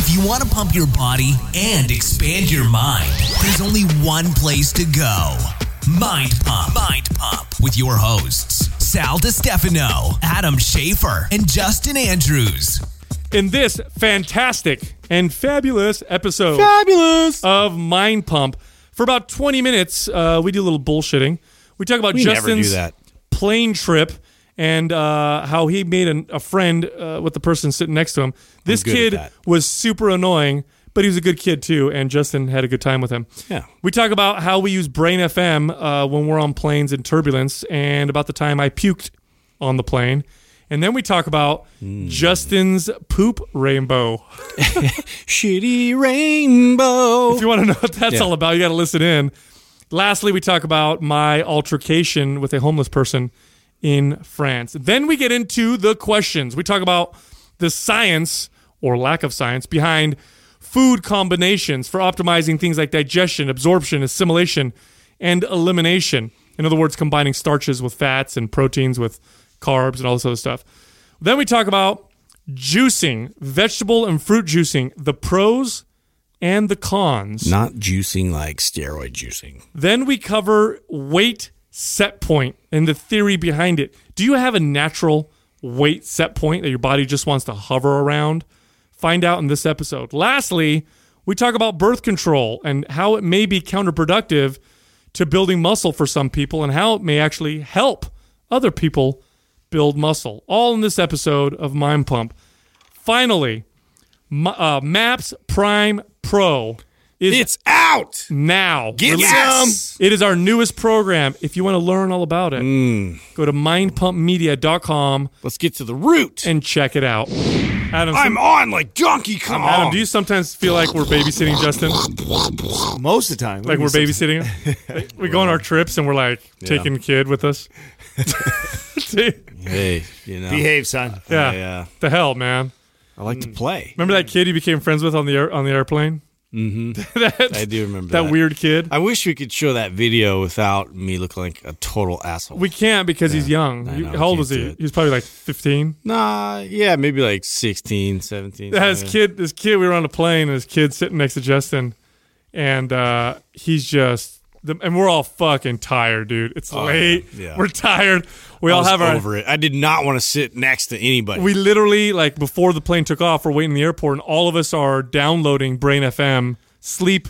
If you want to pump your body and expand your mind, there's only one place to go. Mind Pump. Mind Pump with your hosts, Sal DiStefano, Adam Schafer, and Justin Andrews. in this fantastic and fabulous episode Fabulous. of Mind Pump. For about 20 minutes, uh, we do a little bullshitting. We talk about We never do Justin's that. plane trip and uh, how he made an, a friend uh, with the person sitting next to him. This kid was super annoying, but he was a good kid too, and Justin had a good time with him. Yeah. We talk about how we use Brain FM uh, when we're on planes in turbulence, and about the time I puked on the plane. And then we talk about Hmm. Justin's poop rainbow. Shitty rainbow. If you want to know what that's Yeah. all about, you got to listen in. Lastly, we talk about my altercation with a homeless person in France. Then we get into the questions. We talk about the science or lack of science behind food combinations for optimizing things like digestion, absorption, assimilation, and elimination. In other words, combining starches with fats and proteins with carbs and all this other stuff. Then we talk about juicing, vegetable and fruit juicing, the pros and the cons. Not juicing like steroid juicing. Then we cover weight set point and the theory behind it. Do you have a natural weight set point that your body just wants to hover around? Find out in this episode. Lastly, we talk about birth control and how it may be counterproductive to building muscle for some people and how it may actually help other people build muscle. All in this episode of Mind Pump. Finally, uh, Maps Prime Pro is It's out. now. Get released. some. It is our newest program. If you want to learn all about it, Mm. go to mindpumpmedia.com Let's get to the root. and check it out. Adam, I'm on like Donkey Kong. Adam, do you sometimes feel like we're babysitting Justin? Most of the time. Like we're babysitting him? Like, we go on our trips and we're like taking a kid with us. hey, you know. Behave, son. yeah. Yeah. The hell, man. I like to play. Remember that kid you became friends with on the air, on the airplane? Mm-hmm. that, I do remember that that. weird kid. I wish we could show that video without me looking like a total asshole. We can't because he's young. You- know, How old was he? it. He was probably like 15. nah, yeah, maybe like 16, 17. Yeah, this kid, this kid, we were on a plane, and this kid sitting next to Justin, and uh, he's just, the, and we're all fucking tired, dude. It's oh, late. Oh, yeah. We're tired. We I all have our. over it. I did not want to sit next to anybody. We literally like before the plane took off, we're waiting in the airport, and all of us are downloading Brain FM sleep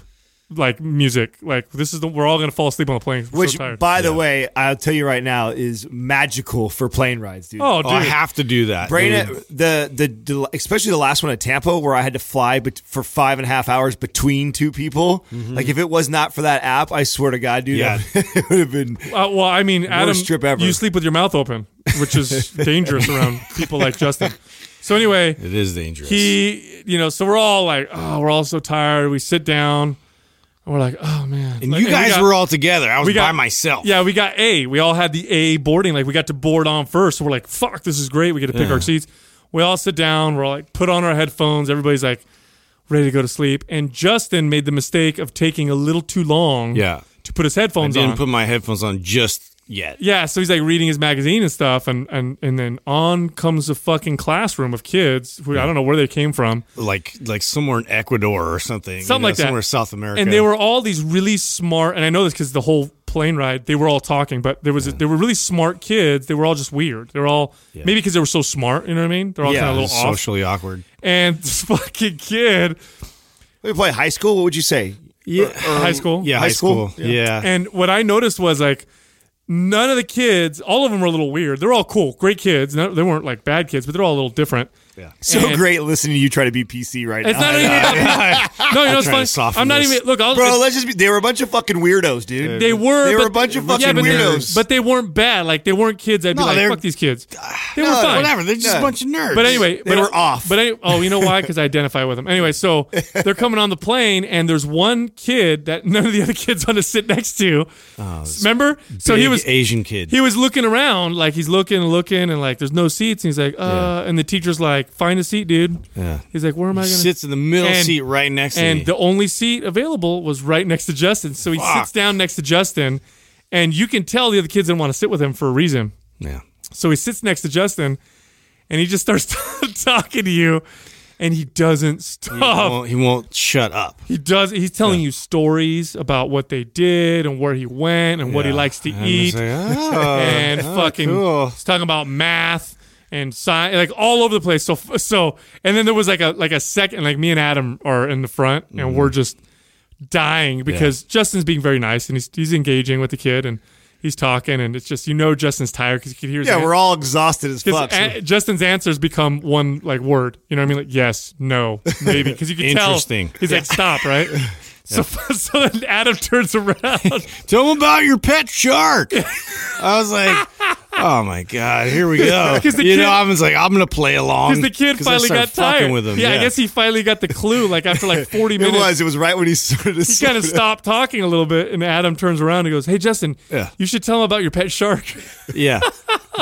like music. Like this is the we're all gonna fall asleep on the plane. We're Which, so tired. by the way, I'll tell you right now, is magical for plane rides, dude. oh, oh. I have to do that. Brain dude. the, the the especially the last one at Tampa where I had to fly bet- for five and a half hours between two people. Like if it was not for that app, I swear to God, dude, Yeah. it would have been. Uh, well, I mean, Adam, trip ever. you sleep with your mouth open, which is dangerous around people like Justin. So anyway, It is dangerous. he you know so we're all like oh we're all so tired we sit down and we're like oh man and Like, you we guys got- were all together. I was we got- by myself. yeah we got a we all had the a boarding like we got to board on first so we're like fuck this is great we get to pick Yeah. our seats we all sit down we're like put on our headphones everybody's like ready to go to sleep and justin made the mistake of taking a little too long Yeah. to put his headphones on. I didn't on put my headphones on just yet. yeah, so he's like reading his magazine and stuff, and and and then on comes a fucking classroom of kids who I don't know where they came from, Like like somewhere in Ecuador or something. Something you know, like that. Somewhere South America. and they were all these really smart and i know this because the whole plane ride they were all talking but there was they were really smart kids they were all just weird they were all maybe because they were so smart you know what i mean they're all Yeah, kind of a little off socially awkward. and this fucking kid We play high school. What would you say? Yeah. high school Yeah, high high school? school. Yeah. and what i noticed was like none of the kids all of them were a little weird. They're all cool great kids. They weren't like bad kids but they're all a little different So And- great listening to you try to be PC right it's now. not even about no you know it's trying funny i'm not this. even look I'll, Bro, let's just be. They were a bunch of fucking weirdos, dude. They were. They were a bunch of fucking yeah, but they- weirdos. but they weren't bad. Like they weren't kids. I'd be No, like, fuck these kids. They no, were fine. Whatever. They're just Yeah. a bunch of nerds. But anyway, They but were off. But I, oh, you know why? Because I identify with them. Anyway, so they're coming on the plane, and there's one kid that none of the other kids want to sit next to. Remember? So he was Asian kid. he was looking around, like he's looking and looking, and like there's no seats, and he's like, uh, and the teacher's like, find a seat, dude. Yeah. He's like, where am I gonna? sits in the middle And- seat right next to and me. the only seat available was right next to Justin. So he Fuck. sits down next to Justin, and you can tell the other kids didn't want to sit with him for a reason. yeah. So he sits next to Justin, and he just starts talking to you, and he doesn't He stop. won't, he won't shut up. He does. He's telling you stories about what they did and where he went and what he likes to And eat, like, oh, and oh, fucking. cool. He's talking about math and sign like all over the place. So so, and then there was like a like a second, like me and Adam are in the front, and Mm-hmm. we're just dying because Justin's being very nice and he's he's engaging with the kid and he's talking, and it's just you know Justin's tired because you can hear. Yeah, an- we're all exhausted as fuck. a- Justin's answers become one like word. You know what I mean? Like yes, no, maybe. Because you can tell Interesting. he's like stop, right? So, so then Adam turns around. Tell him about your pet shark. I was like, oh my god, here we go. you kid- know, I was like, I'm gonna play along Because the kid finally got tired. with him. Yeah, I guess he finally got the clue. Like after like forty it minutes, was. It was right when he started to he kind of stopped talking a little bit, and Adam turns around and goes, "Hey, Justin, Yeah. you should tell him about your pet shark." Yeah.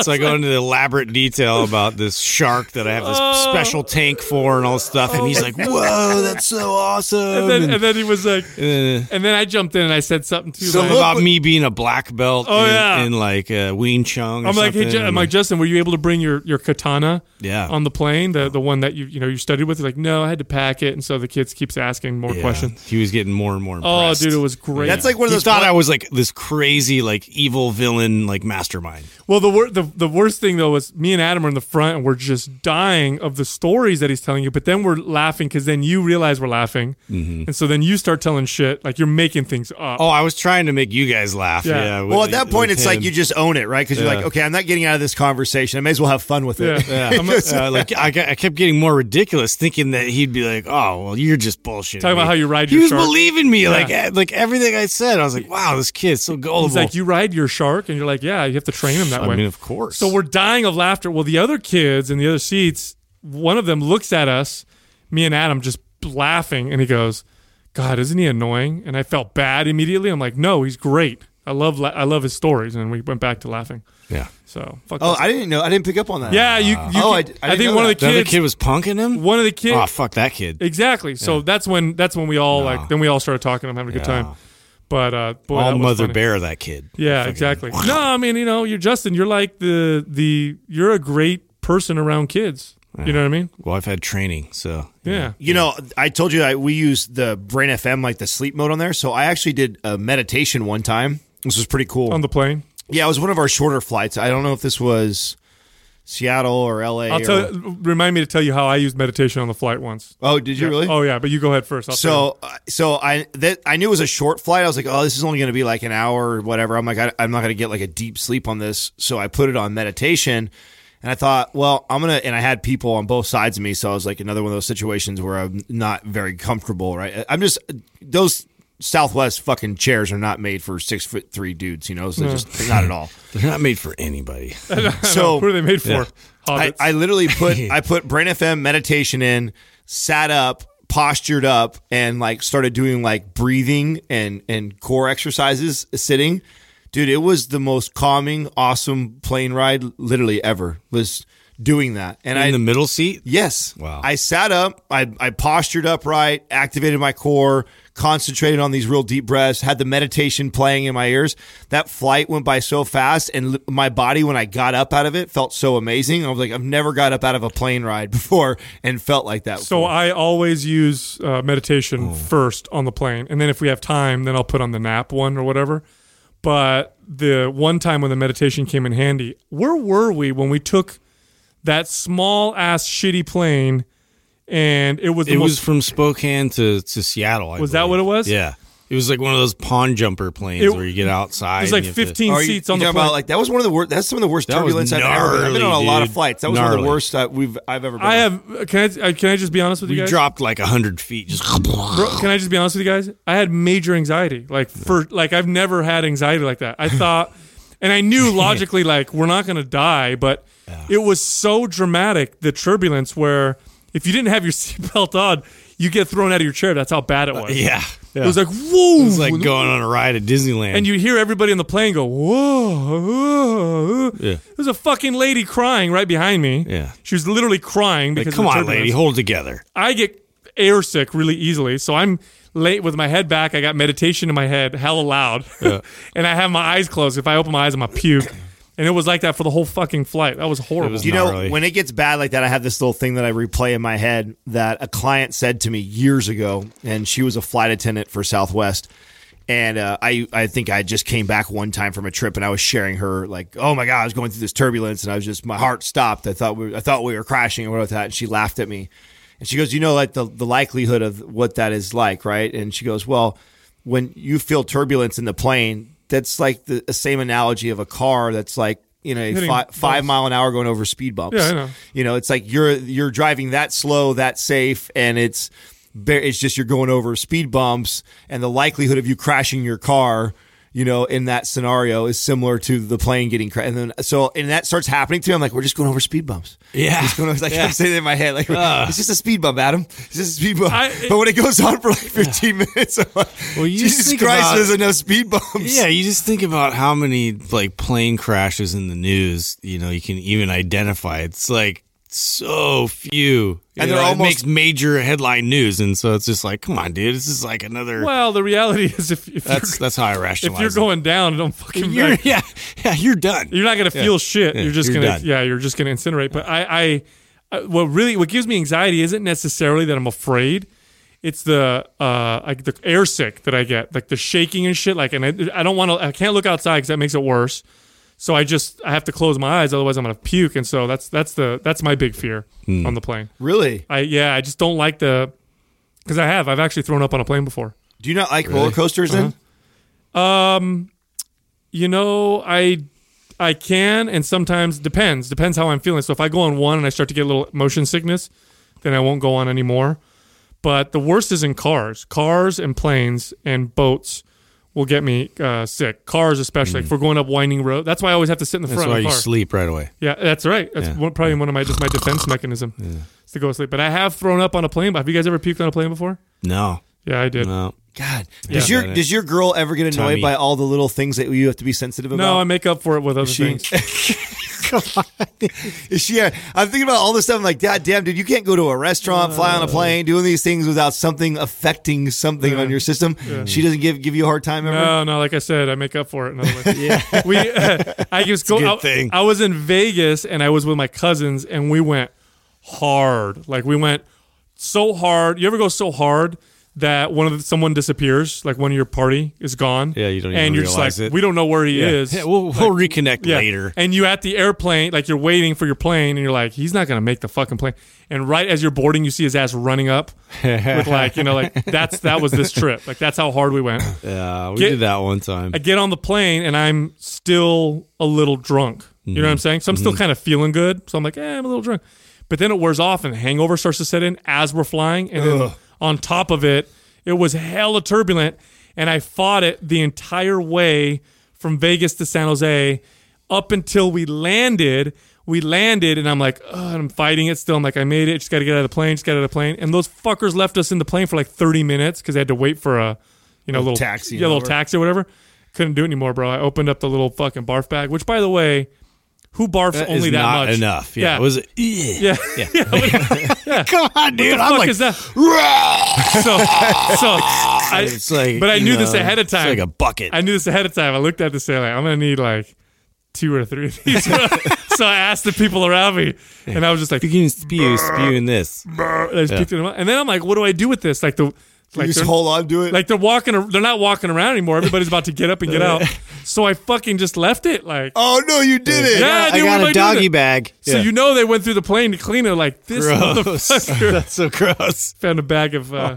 So I go into the elaborate detail about this shark that I have this Oh. special tank for and all this stuff, and he's oh like, "Whoa, that's so awesome!" And then, and then he was uh, like, uh, and then I jumped in and I said something too. something like, about me being a black belt Oh, in, yeah. in like uh, Wing Chun. Or I'm like, hey, something. Ju- I'm like, Justin, were you able to bring your, your katana Yeah. on the plane, the the one that you you know you studied with? He's like, no, I had to pack it, and so the kids keeps asking more Yeah. questions. He was getting more and more Oh, dude, it was great. That's like one of he those. thought pla- I was like this crazy, like evil villain, like mastermind. Well, the, wor- the the worst thing though was me and Adam are in the front and we're just dying of the stories that he's telling you. But then we're laughing because then you realize we're laughing, and so then you start telling shit like you're making things up. Oh, I was trying to make you guys laugh. Yeah. Yeah. well, at that point, with it's like you just own it, right? Because you're like, okay, I'm not getting out of this conversation. I may as well have fun with it. Yeah. Yeah, I'm- Uh, like I, got- I kept getting more ridiculous, thinking that he'd be like, "Oh, well, you're just bullshit." Talking about how you ride your. He was shark. believing me, Yeah. like eh, like everything I said. I was like, "Wow, this kid's so gullible." He's like, you ride your shark, and you're like, yeah, you have to train him that I way. I mean, of course. So we're dying of laughter. Well, the other kids in the other seats, one of them looks at us, me and Adam, just laughing, and he goes, "God, isn't he annoying?" And I felt bad immediately. I'm like, "No, he's great. I love la- I love his stories." And we went back to laughing. yeah. So fuck. Oh, I didn't know. I didn't pick up on that. yeah, you. you Oh, I can- d- I I, didn't think know one of the that. The other kids. kid was punking him. one of the kids. Oh, fuck that kid. Exactly. So that's when that's when we all like then we all started talking and having a good Yeah. time. But uh, boy, All mother funny. bear that kid. Yeah, Fucking- exactly. No, I mean, you know, you're Justin. You're like the the you're a great person around kids. You know what I mean? Well, I've had training, so Yeah. You know, I told you that we use the Brain FM, like the sleep mode on there. So I actually did a meditation one time. This was pretty cool. On the plane. yeah, it was one of our shorter flights. I don't know if this was Seattle or LA. I'll or- tell. Remind me to tell you how I used meditation on the flight once. Oh, did you really? Oh yeah, but you go ahead first. I'll So, uh, so I that I knew it was a short flight. I was like, oh, this is only going to be like an hour or whatever. I'm like, I, I'm not going to get like a deep sleep on this. So I put it on meditation, and I thought, well, I'm gonna. And I had people on both sides of me, so I was like another one of those situations where I'm not very comfortable. Right? I'm just those Southwest fucking chairs are not made for six foot three dudes. You know, so just not at all. they're not made for anybody. So who are they made for? Yeah. I, I literally put I put Brain FM meditation in, sat up, postured up, and like started doing like breathing and and core exercises sitting. Dude, it was the most calming, awesome plane ride literally ever. Was doing that, and In I the middle seat. yes, Wow. I sat up, I I postured upright, activated my core, concentrated on these real deep breaths, had the meditation playing in my ears. That flight went by so fast, and my body, when I got up out of it, felt so amazing. I was like, I've never got up out of a plane ride before and felt like that. so before. I always use uh, meditation Oh. first on the plane, and then if we have time, then I'll put on the nap one or whatever. But the one time when the meditation came in handy, where were we when we took that small ass shitty plane, and it was It most was from Spokane to, to Seattle. I Was that what it was? Yeah. It was like one of those pond jumper planes It- where you get outside. There's and like you have to- 15 you, seats you on the talking plane. about like that was one of the worst. That's some of the worst That was turbulence I've ever. Been. I've been on a gnarly, lot of flights. That was one of the worst uh, we've I've ever. been I on. have. Can I? uh, Can I just be honest with you we guys? dropped like hundred feet. Just Bro, can I just be honest with you guys? I had major anxiety. Like for like I've never had anxiety like that. I thought, and I knew logically like we're not going to die, but it was so dramatic the turbulence where if you didn't have your seatbelt on, you get thrown out of your chair. That's how bad it was. yeah. It was like whoa. It was like going on a ride at Disneyland. and you hear everybody on the plane go whoa. whoa. Yeah. There's a fucking lady crying right behind me. Yeah. She was literally crying like, because come of the on, lady, hold together. I get air sick really easily, so I'm late with my head back. I got meditation in my head, hella loud, and I have my eyes closed. If I open my eyes, I'm a puke. And it was like that for the whole fucking flight. That was horrible. was you know gnarly. when it gets bad like that? I have this little thing that I replay in my head that a client said to me years ago, and she was a flight attendant for Southwest. And uh, I, I think I just came back one time from a trip, and I was sharing her like, "Oh my god, I was going through this turbulence, and I was just my heart stopped. I thought we, I thought we were crashing or whatever that." And she laughed at me, and she goes, "You know, like the the likelihood of what that is like, right?" And she goes, "Well, when you feel turbulence in the plane, that's like the, the same analogy of a car that's like." You know, Hitting fi- five mile an hour going over speed bumps. Yeah, know. You know, it's like you're you're driving that slow, that safe, and it's it's just you're going over speed bumps, and the likelihood of you crashing your car, you know, in that scenario is similar to the plane getting crashed. And then so, and that starts happening to me. I'm like, we're just going over speed bumps. Yeah. Just going over, like saying it in my head, like uh. it's just a speed bump, Adam. It's just a speed bump. I- but when it goes on for like 15 minutes, I'm like, Well, you Jesus Christ, about- there's enough speed bumps. Yeah, you just think about how many like plane crashes in the news, you know, you can even identify. It's like so few. And You they're know, almost- it makes major headline news, and so it's just like, come on, dude, this is like another. well, the reality is if, if that's you're, that's how I rationalize. if you're it. going down, don't fucking you're, back. yeah, yeah, you're done. You're not gonna feel shit. Yeah, you're just you're gonna done. yeah. You're just gonna incinerate. But I, I, I, what really what gives me anxiety isn't necessarily that I'm afraid. It's the uh like the air sick that I get, like the shaking and shit. Like, and I, I don't want to. I can't look outside because that makes it worse. So I just I have to close my eyes, otherwise I'm gonna puke. And so that's that's the that's my big fear Hmm. on the plane. Really? I yeah, I just don't like the because I have I've actually thrown up on a plane before. Do you not like roller coasters then? You know, I I can and sometimes depends depends how I'm feeling. So if I go on one and I start to get a little motion sickness, then I won't go on anymore. But the worst is in cars, cars and planes and boats will get me uh, sick. Cars especially, like if we're going up winding road. That's why I always have to sit in the That's front why of the you sleep right away. Yeah, that's right. That's Yeah. one, probably one of my just my defense mechanism is to go to sleep. But I have thrown up on a plane. Have you guys ever puked on a plane before? No, Yeah, I did. no. God, does Yeah. your does your girl ever get annoyed Tummy. by all the little things that you have to be sensitive about? No, I make up for it with other she- things. Is she? Uh, I'm thinking about all this stuff. I'm like, God damn, dude, you can't go to a restaurant, fly on a uh. plane, doing these things without something affecting something on your system. She doesn't give give you a hard time ever. No, no, like I said, I make up for it in other ways. yeah. We, I just go. good I, thing. I was in Vegas and I was with my cousins and we went hard. Like we went so hard. You ever go so hard that one of the, someone disappears, like one of your party is gone. Yeah, you don't and even you're just realize like, it. we don't know where he is. Yeah, we'll, we'll reconnect Yeah. later. And you at the airplane, like you're waiting for your plane, and you're like, he's not gonna make the fucking plane. And right as you're boarding, you see his ass running up with like, you know, like that's that was this trip. Like that's how hard we went. Yeah, we Get- did that one time. I get on the plane and I'm still a little drunk. You know what I'm saying? So I'm still kind of feeling good. So I'm like, eh, I'm a little drunk. But then it wears off and the hangover starts to set in as we're flying. And then on top of it, it was hella turbulent. And I fought it the entire way from Vegas to San Jose up until we landed. We landed and I'm like, I'm fighting it still. I'm like, I made it. Just got to get out of the plane. Just got out of the plane. And those fuckers left us in the plane for like 30 minutes because they had to wait for a, you know, a little taxi yeah, little taxi or whatever. Couldn't do it anymore, bro. I opened up the little fucking barf bag, which, by the way, who barfs That only is that not much? enough. Yeah, yeah. it was. yeah. Yeah. Come on, dude. What the I'm fuck like, is that? so, so I, it's like, but I knew this ahead of it's time. like a bucket. I knew this ahead of time. I looked at this and like, I'm gonna need like two or three of these. so I asked the people around me, and I was just like, you can spew, spew in this. I just picked them up. and then I'm like, what do I do with this? Like the, like you just they're- hold on to it. like they're walking, they're not walking around anymore. Everybody's about to get up and get out. So I fucking just left it. Like, oh no, you did it. Yeah, I dude, what got am I a doing doggy bag. So you know they went through the plane to clean it. Like this gross. motherfucker That's so gross. found a bag of uh,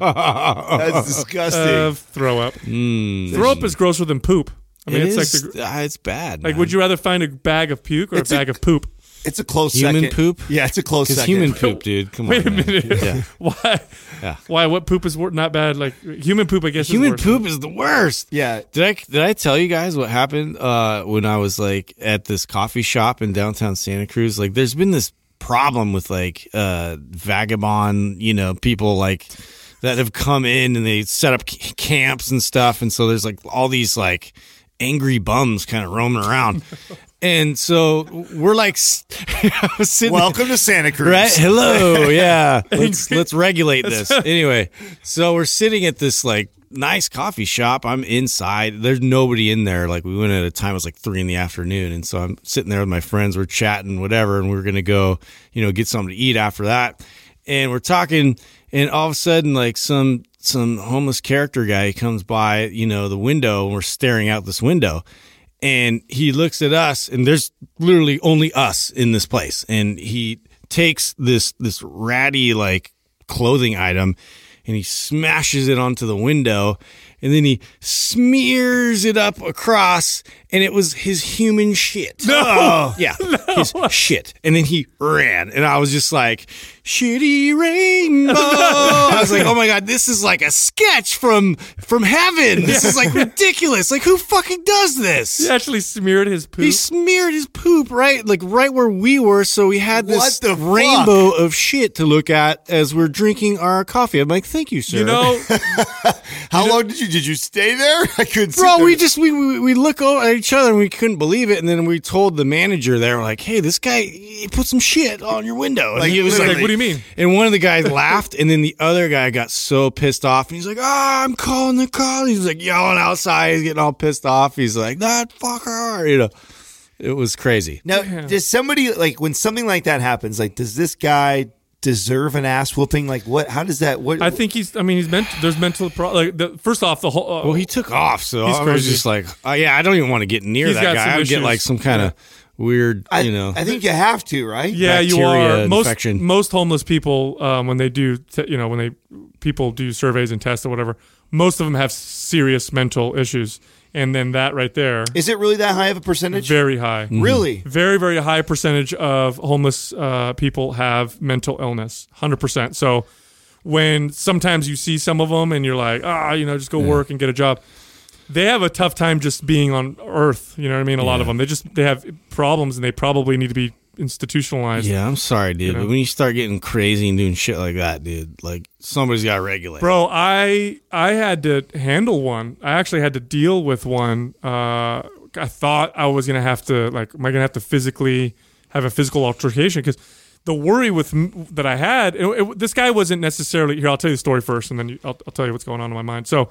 That's disgusting. of throw up. Throw up is grosser than poop. I mean, It it's is- like the, uh, it's bad. like. man. Would you rather find a bag of puke or It's a a- bag of poop? It's a close Human second. poop? Yeah, it's a close Because second. human poop, dude. Come Wait a on. man. minute. Yeah. Why? Yeah. Why? What poop is wor- not bad? Like human poop, I guess. Human is poop is the worst. Yeah. Did I did I tell you guys what happened uh, when I was like at this coffee shop in downtown Santa Cruz? Like, there's been this problem with like uh, vagabond, you know, people like that have come in and they set up c- camps and stuff, and so there's like all these like angry bums kind of roaming around. And so we're like, s- I was there- Welcome to Santa Cruz. Right? Hello. Yeah. Let's let's regulate this. Anyway, so we're sitting at this like nice coffee shop. I'm inside. There's nobody in there. Like we went at a time it was like three in the afternoon, and so I'm sitting there with my friends. We're chatting, whatever, and we are gonna go, you know, get something to eat after that. And we're talking, and all of a sudden, like some some homeless character guy comes by, you know, the window, and we're staring out this window. And he looks at us, and there's literally only us in this place. And he takes this this ratty like clothing item and he smashes it onto the window and then he smears it up across and it was his human shit. No. Oh, yeah. His shit. And then he ran and I was just like, shitty rainbow. I was like, oh my God, this is like a sketch from from heaven. This is like ridiculous. Like who fucking does this? He actually smeared his poop. He smeared his poop right, like right where we were. So we had this the fuck? rainbow of shit to look at as we're drinking our coffee. I'm like, thank you, sir. you know, How long did you did you stay there? I couldn't. sit Bro, we just we, we we look over at each other and we couldn't believe it, and then we told the manager there, like, "Hey, this guy he put some shit on your window." And Like, he was like, like, what do you mean? And one of the guys laughed, and then the other guy got so pissed off, and he's like, "Ah, I'm calling the cops." He's like yelling outside, he's getting all pissed off. He's like, "That fucker," you know. It was crazy. Now, does somebody like when something like that happens? Like, does this guy deserve an ass whooping? Like, what? How does that? What? I think he's. I mean, he's meant. There's mental. Pro- like the, first off, the whole. Uh, Well, he took off, so He's I was crazy. just like, oh, "Yeah, I don't even want to get near He's that guy. I would get like some kind of weird, I, you know." I think you have to, right? yeah, you bacteria are. Most infection. most homeless people, um, when they do, t- you know, when they people do surveys and tests or whatever, most of them have serious mental issues, and then that right there, Is it really that high of a percentage? very high. Really? very very high percentage of homeless uh, people have mental illness. 100% so when sometimes you see some of them and you're like ah you know just go work and get a job. They have a tough time just being on earth. You know what i mean? A lot of them they just they have problems and they probably need to be institutionalized Yeah, I'm sorry, dude, know? but when you start getting crazy and doing shit like that, dude, like somebody's got to regulate. Bro, I I had to handle one. I actually had to deal with one. Uh, I thought I was gonna have to like, am I gonna have to physically have a physical altercation? Because the worry with that I had, it, it- this guy wasn't necessarily here. I'll tell you the story first, and then you, I'll, I'll tell you what's going on in my mind. So,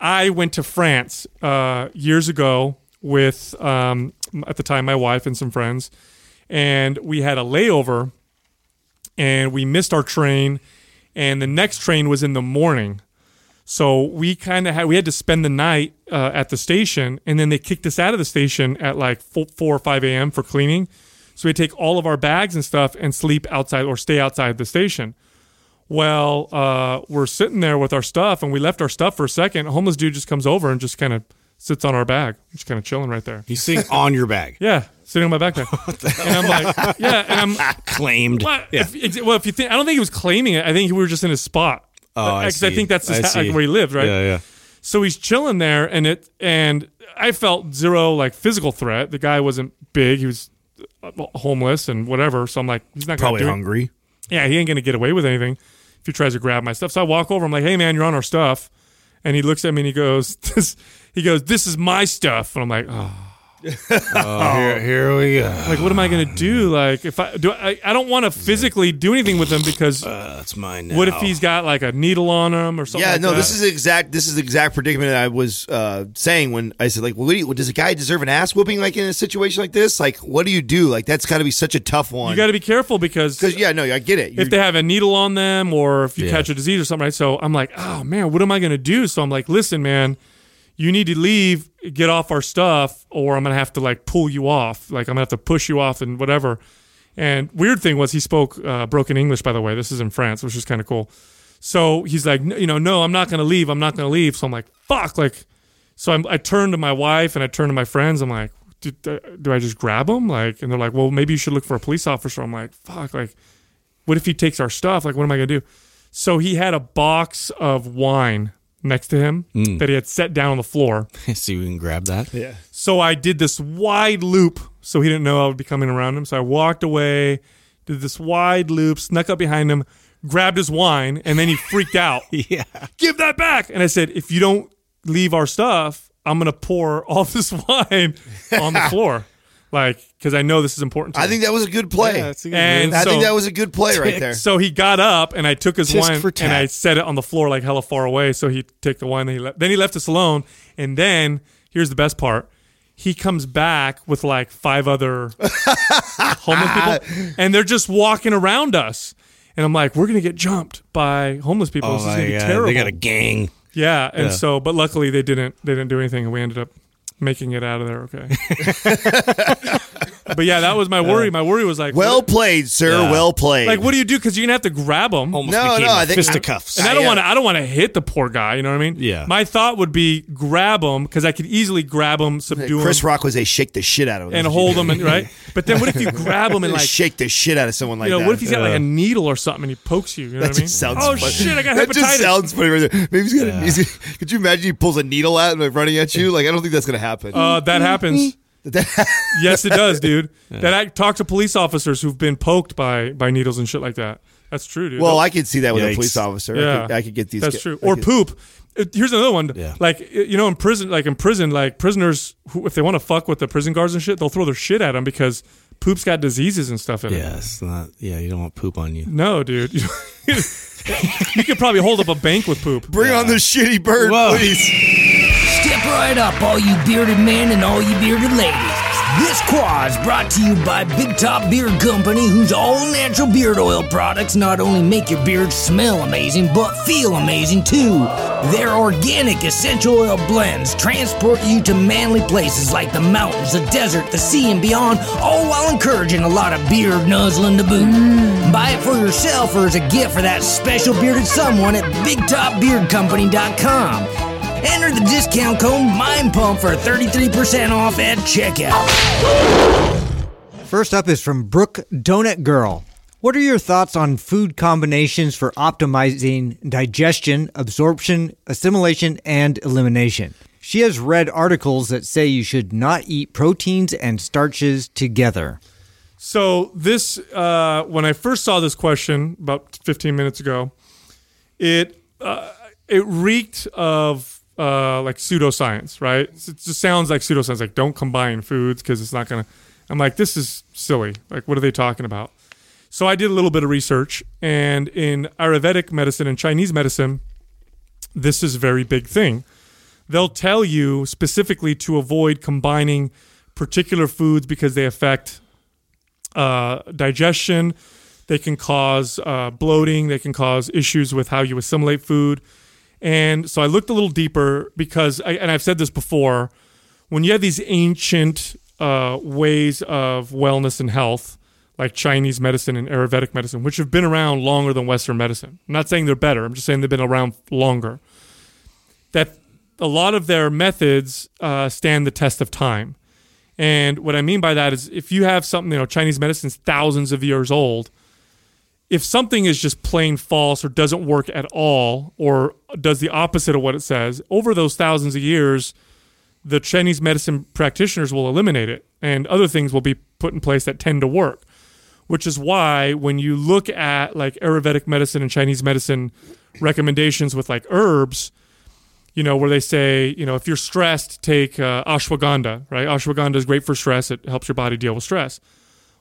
I went to France uh, years ago with um, at the time my wife and some friends, and we had a layover, and we missed our train, and the next train was in the morning. So we kind of had we had to spend the night uh, at the station, and then they kicked us out of the station at like four, four or five a.m. for cleaning. So we take all of our bags and stuff and sleep outside or stay outside the station. Well, uh, we're sitting there with our stuff, and we left our stuff for a second. A homeless dude just comes over and just kind of sits on our bag, just kind of chilling right there. He's sitting on your bag, Yeah, sitting on my back there. and I'm like, yeah, and I'm claimed. well, Yeah. if, well, if you think, I don't think he was claiming it. I think we were just in his spot. Oh, I Because I see. think that's I just like, where he lived, right? Yeah, yeah. So he's chilling there, and it and I felt zero like physical threat. The guy wasn't big; he was uh, homeless and whatever. So I'm like, he's not gonna Probably do it. hungry. Yeah, he ain't gonna get away with anything if he tries to grab my stuff. So I walk over. I'm like, hey man, you're on our stuff. And he looks at me and he goes, this, he goes, this is my stuff. And I'm like, oh. Oh, here, here we go. like what am I gonna do? Like if I do, I, I don't want to physically do anything with him because Uh, that's mine now. what if he's got like a needle on him or something? Yeah, like no, that? this is exact. This is the exact predicament that I was uh, saying when I said, like, well, what do you, does a guy deserve an ass whooping like in a situation like this? Like, what do you do? Like, that's got to be such a tough one. You got to be careful because because yeah, no, I get it. if You're- they have a needle on them or if you Yeah. catch a disease or something, right? So I'm like, oh man, what am I going to do? So I'm like, listen, man, you need to leave, get off our stuff, or I'm to have to like pull you off. Like I'm to have to push you off and whatever. And weird thing was he spoke uh, broken English, by the way. This is in France, which is kind of cool. So he's like, "No, you know, no, I'm not to leave. I'm not to leave. So I'm like, fuck. Like, so I'm, I turned to my wife and I turned to my friends. I'm like, do, do I just grab him? Like, and they're like, well, maybe you should look for a police officer. I'm like, fuck. Like, what if he takes our stuff? Like, what am I gonna do? So he had a box of wine next to him hmm. that he had set down on the floor. See, we can grab that. Yeah. So I did this wide loop so he didn't know I would be coming around him. So I walked away, did this wide loop, snuck up behind him, grabbed his wine, and then he freaked out. Yeah. Give that back. And I said, if you don't leave our stuff, I'm gonna pour all this wine on the floor. Like because I know this is important. To I him. think that was a good play. Yeah, that's a good And move. I think that was a good play right there. So he got up and I took his Tisk wine for and I set it on the floor like hella far away. So he take the wine. Then he left. Then he left us alone. And then here's the best part: he comes back with like five other homeless people, and they're just walking around us. And I'm like, we're gonna get jumped by homeless people. Oh this is gonna be god, terrible. they got a gang. yeah. And Yeah. so, but luckily they didn't. They didn't do anything, and we ended up making it out of there. Okay. but yeah, that was my worry. My worry was like, Well what- played, sir. Yeah. Well played. like what do you do? Because you're gonna have to grab them. Almost No, became no, a I think- fisticuffs. And I don't I, uh, want to. I don't want to hit the poor guy. You know what I mean? Yeah. My thought would be grab him because I could easily grab him, subdue Chris him, Rock was a shake the shit out of him and hold him, and right. But then what if you grab him and like, shake the shit out of someone like you know, that? what if he's got like a needle or something and he pokes you? You know that what I mean? just sounds oh funny. shit! I got that hepatitis. just sounds funny right there. Maybe he's got. He's, could you imagine he pulls a needle out and like running at you? Like I don't think that's gonna happen. uh, that happens. yes, it does, dude. That I talk to police officers who've been poked by by needles and shit like that. That's true, dude. well, I could see that with a police officer. Yeah. I, could, I could get these. That's ki- true. I Or could- poop. Here's another one. Yeah. Like you know, in prison, like in prison, like prisoners who, if they want to fuck with the prison guards and shit, they'll throw their shit at them because poop's got diseases and stuff in it. Yeah, it's not. Yeah, you don't want poop on you. No, dude. you could probably hold up a bank with poop. Bring on the shitty bird, Whoa. please. Step right up, all you bearded men and all you bearded ladies. This quad's brought to you by Big Top Beard Company, whose all natural beard oil products not only make your beard smell amazing, but feel amazing too. Their organic essential oil blends transport you to manly places like the mountains, the desert, the sea, and beyond, all while encouraging a lot of beard nuzzling to boot. Mm. Buy it for yourself or as a gift for that special bearded someone at BigTopBeardCompany.com. Enter the discount code MINDPUMP for 33% off at checkout. First up is from Brooke Donut Girl. What are your thoughts on food combinations for optimizing digestion, absorption, assimilation, and elimination? She has read articles that say you should not eat proteins and starches together. So this, uh, when I first saw this question about 15 minutes ago, it uh, it reeked of uh, like pseudoscience, right? It just sounds like pseudoscience. Like don't combine foods because it's not gonna. I'm like, this is silly. Like, what are they talking about? So I did a little bit of research, and in Ayurvedic medicine and Chinese medicine, this is a very big thing. They'll tell you specifically to avoid combining particular foods because they affect uh, digestion. They can cause uh, bloating. They can cause issues with how you assimilate food. And so I looked a little deeper because, I, and I've said this before, when you have these ancient uh, ways of wellness and health, like Chinese medicine and Ayurvedic medicine, which have been around longer than Western medicine. I'm not saying they're better. I'm just saying they've been around longer. That a lot of their methods uh, stand the test of time. And what I mean by that is if you have something, you know, Chinese medicine's thousands of years old, if something is just plain false or doesn't work at all or does the opposite of what it says, over those thousands of years, the Chinese medicine practitioners will eliminate it and other things will be put in place that tend to work. Which is why when you look at like Ayurvedic medicine and Chinese medicine recommendations with like herbs, you know, where they say, you know, if you're stressed, take uh, ashwagandha, right? Ashwagandha is great for stress. It helps your body deal with stress.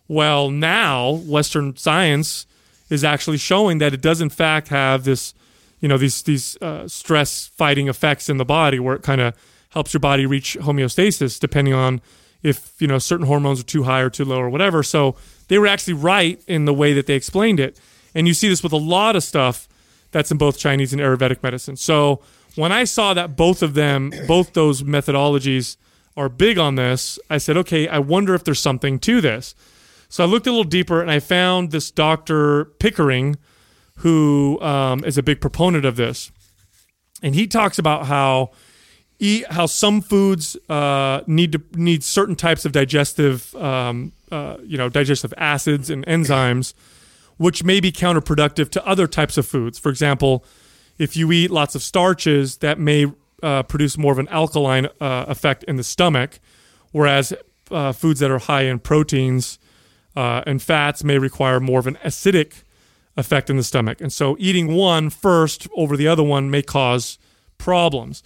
Well, now Western science is actually showing that it does in fact have this, you know, these these uh, stress fighting effects in the body where it kind of helps your body reach homeostasis depending on if you know certain hormones are too high or too low or whatever. So they were actually right in the way that they explained it, and you see this with a lot of stuff that's in both Chinese and Ayurvedic medicine. So when I saw that both of them, both those methodologies are big on this, I said, okay, I wonder if there's something to this. So I looked a little deeper and I found this Dr. Pickering, who um, is a big proponent of this. And he talks about how eat how some foods uh, need to need certain types of digestive um, uh, you know digestive acids and enzymes, which may be counterproductive to other types of foods. For example, if you eat lots of starches, that may uh, produce more of an alkaline uh, effect in the stomach, whereas uh, foods that are high in proteins uh, and fats may require more of an acidic effect in the stomach. And so eating one first over the other one may cause problems.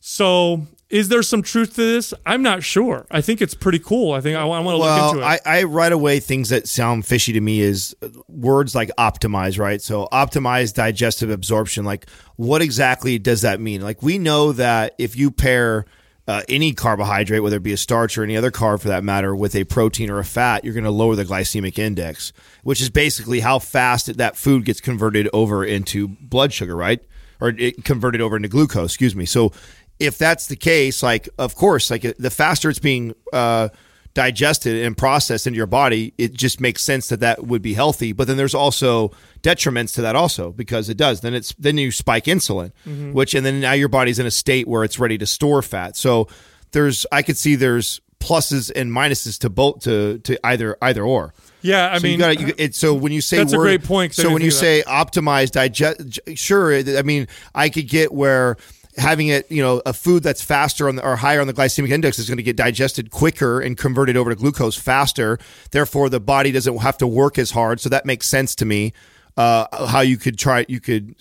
So is there some truth to this? I'm not sure. I think it's pretty cool. I think I, want to look into it. I, I right away things that sound fishy to me is words like optimize, right? So optimize digestive absorption. Like, what exactly does that mean? Like, we know that if you pair uh, any carbohydrate, whether it be a starch or any other carb for that matter, with a protein or a fat, you're going to lower the glycemic index, which is basically how fast that food gets converted over into blood sugar, right? Or it converted over into glucose, excuse me. So if that's the case, like, of course, like the faster it's being uh, digested and processed into your body, it just makes sense that that would be healthy. But then there's also detriments to that also because it does. Then it's then you spike insulin, mm-hmm. which and then now your body's in a state where it's ready to store fat. So there's I could see there's pluses and minuses to both to to either either or. yeah, I So mean, you gotta, you, it, so when you say That's a great point. So when you say optimize digest, sure. I mean, I could get where having it, you know, a food that's faster on the, or higher on the glycemic index is going to get digested quicker and converted over to glucose faster. Therefore, the body doesn't have to work as hard. So that makes sense to me. Uh, how you could try, you could,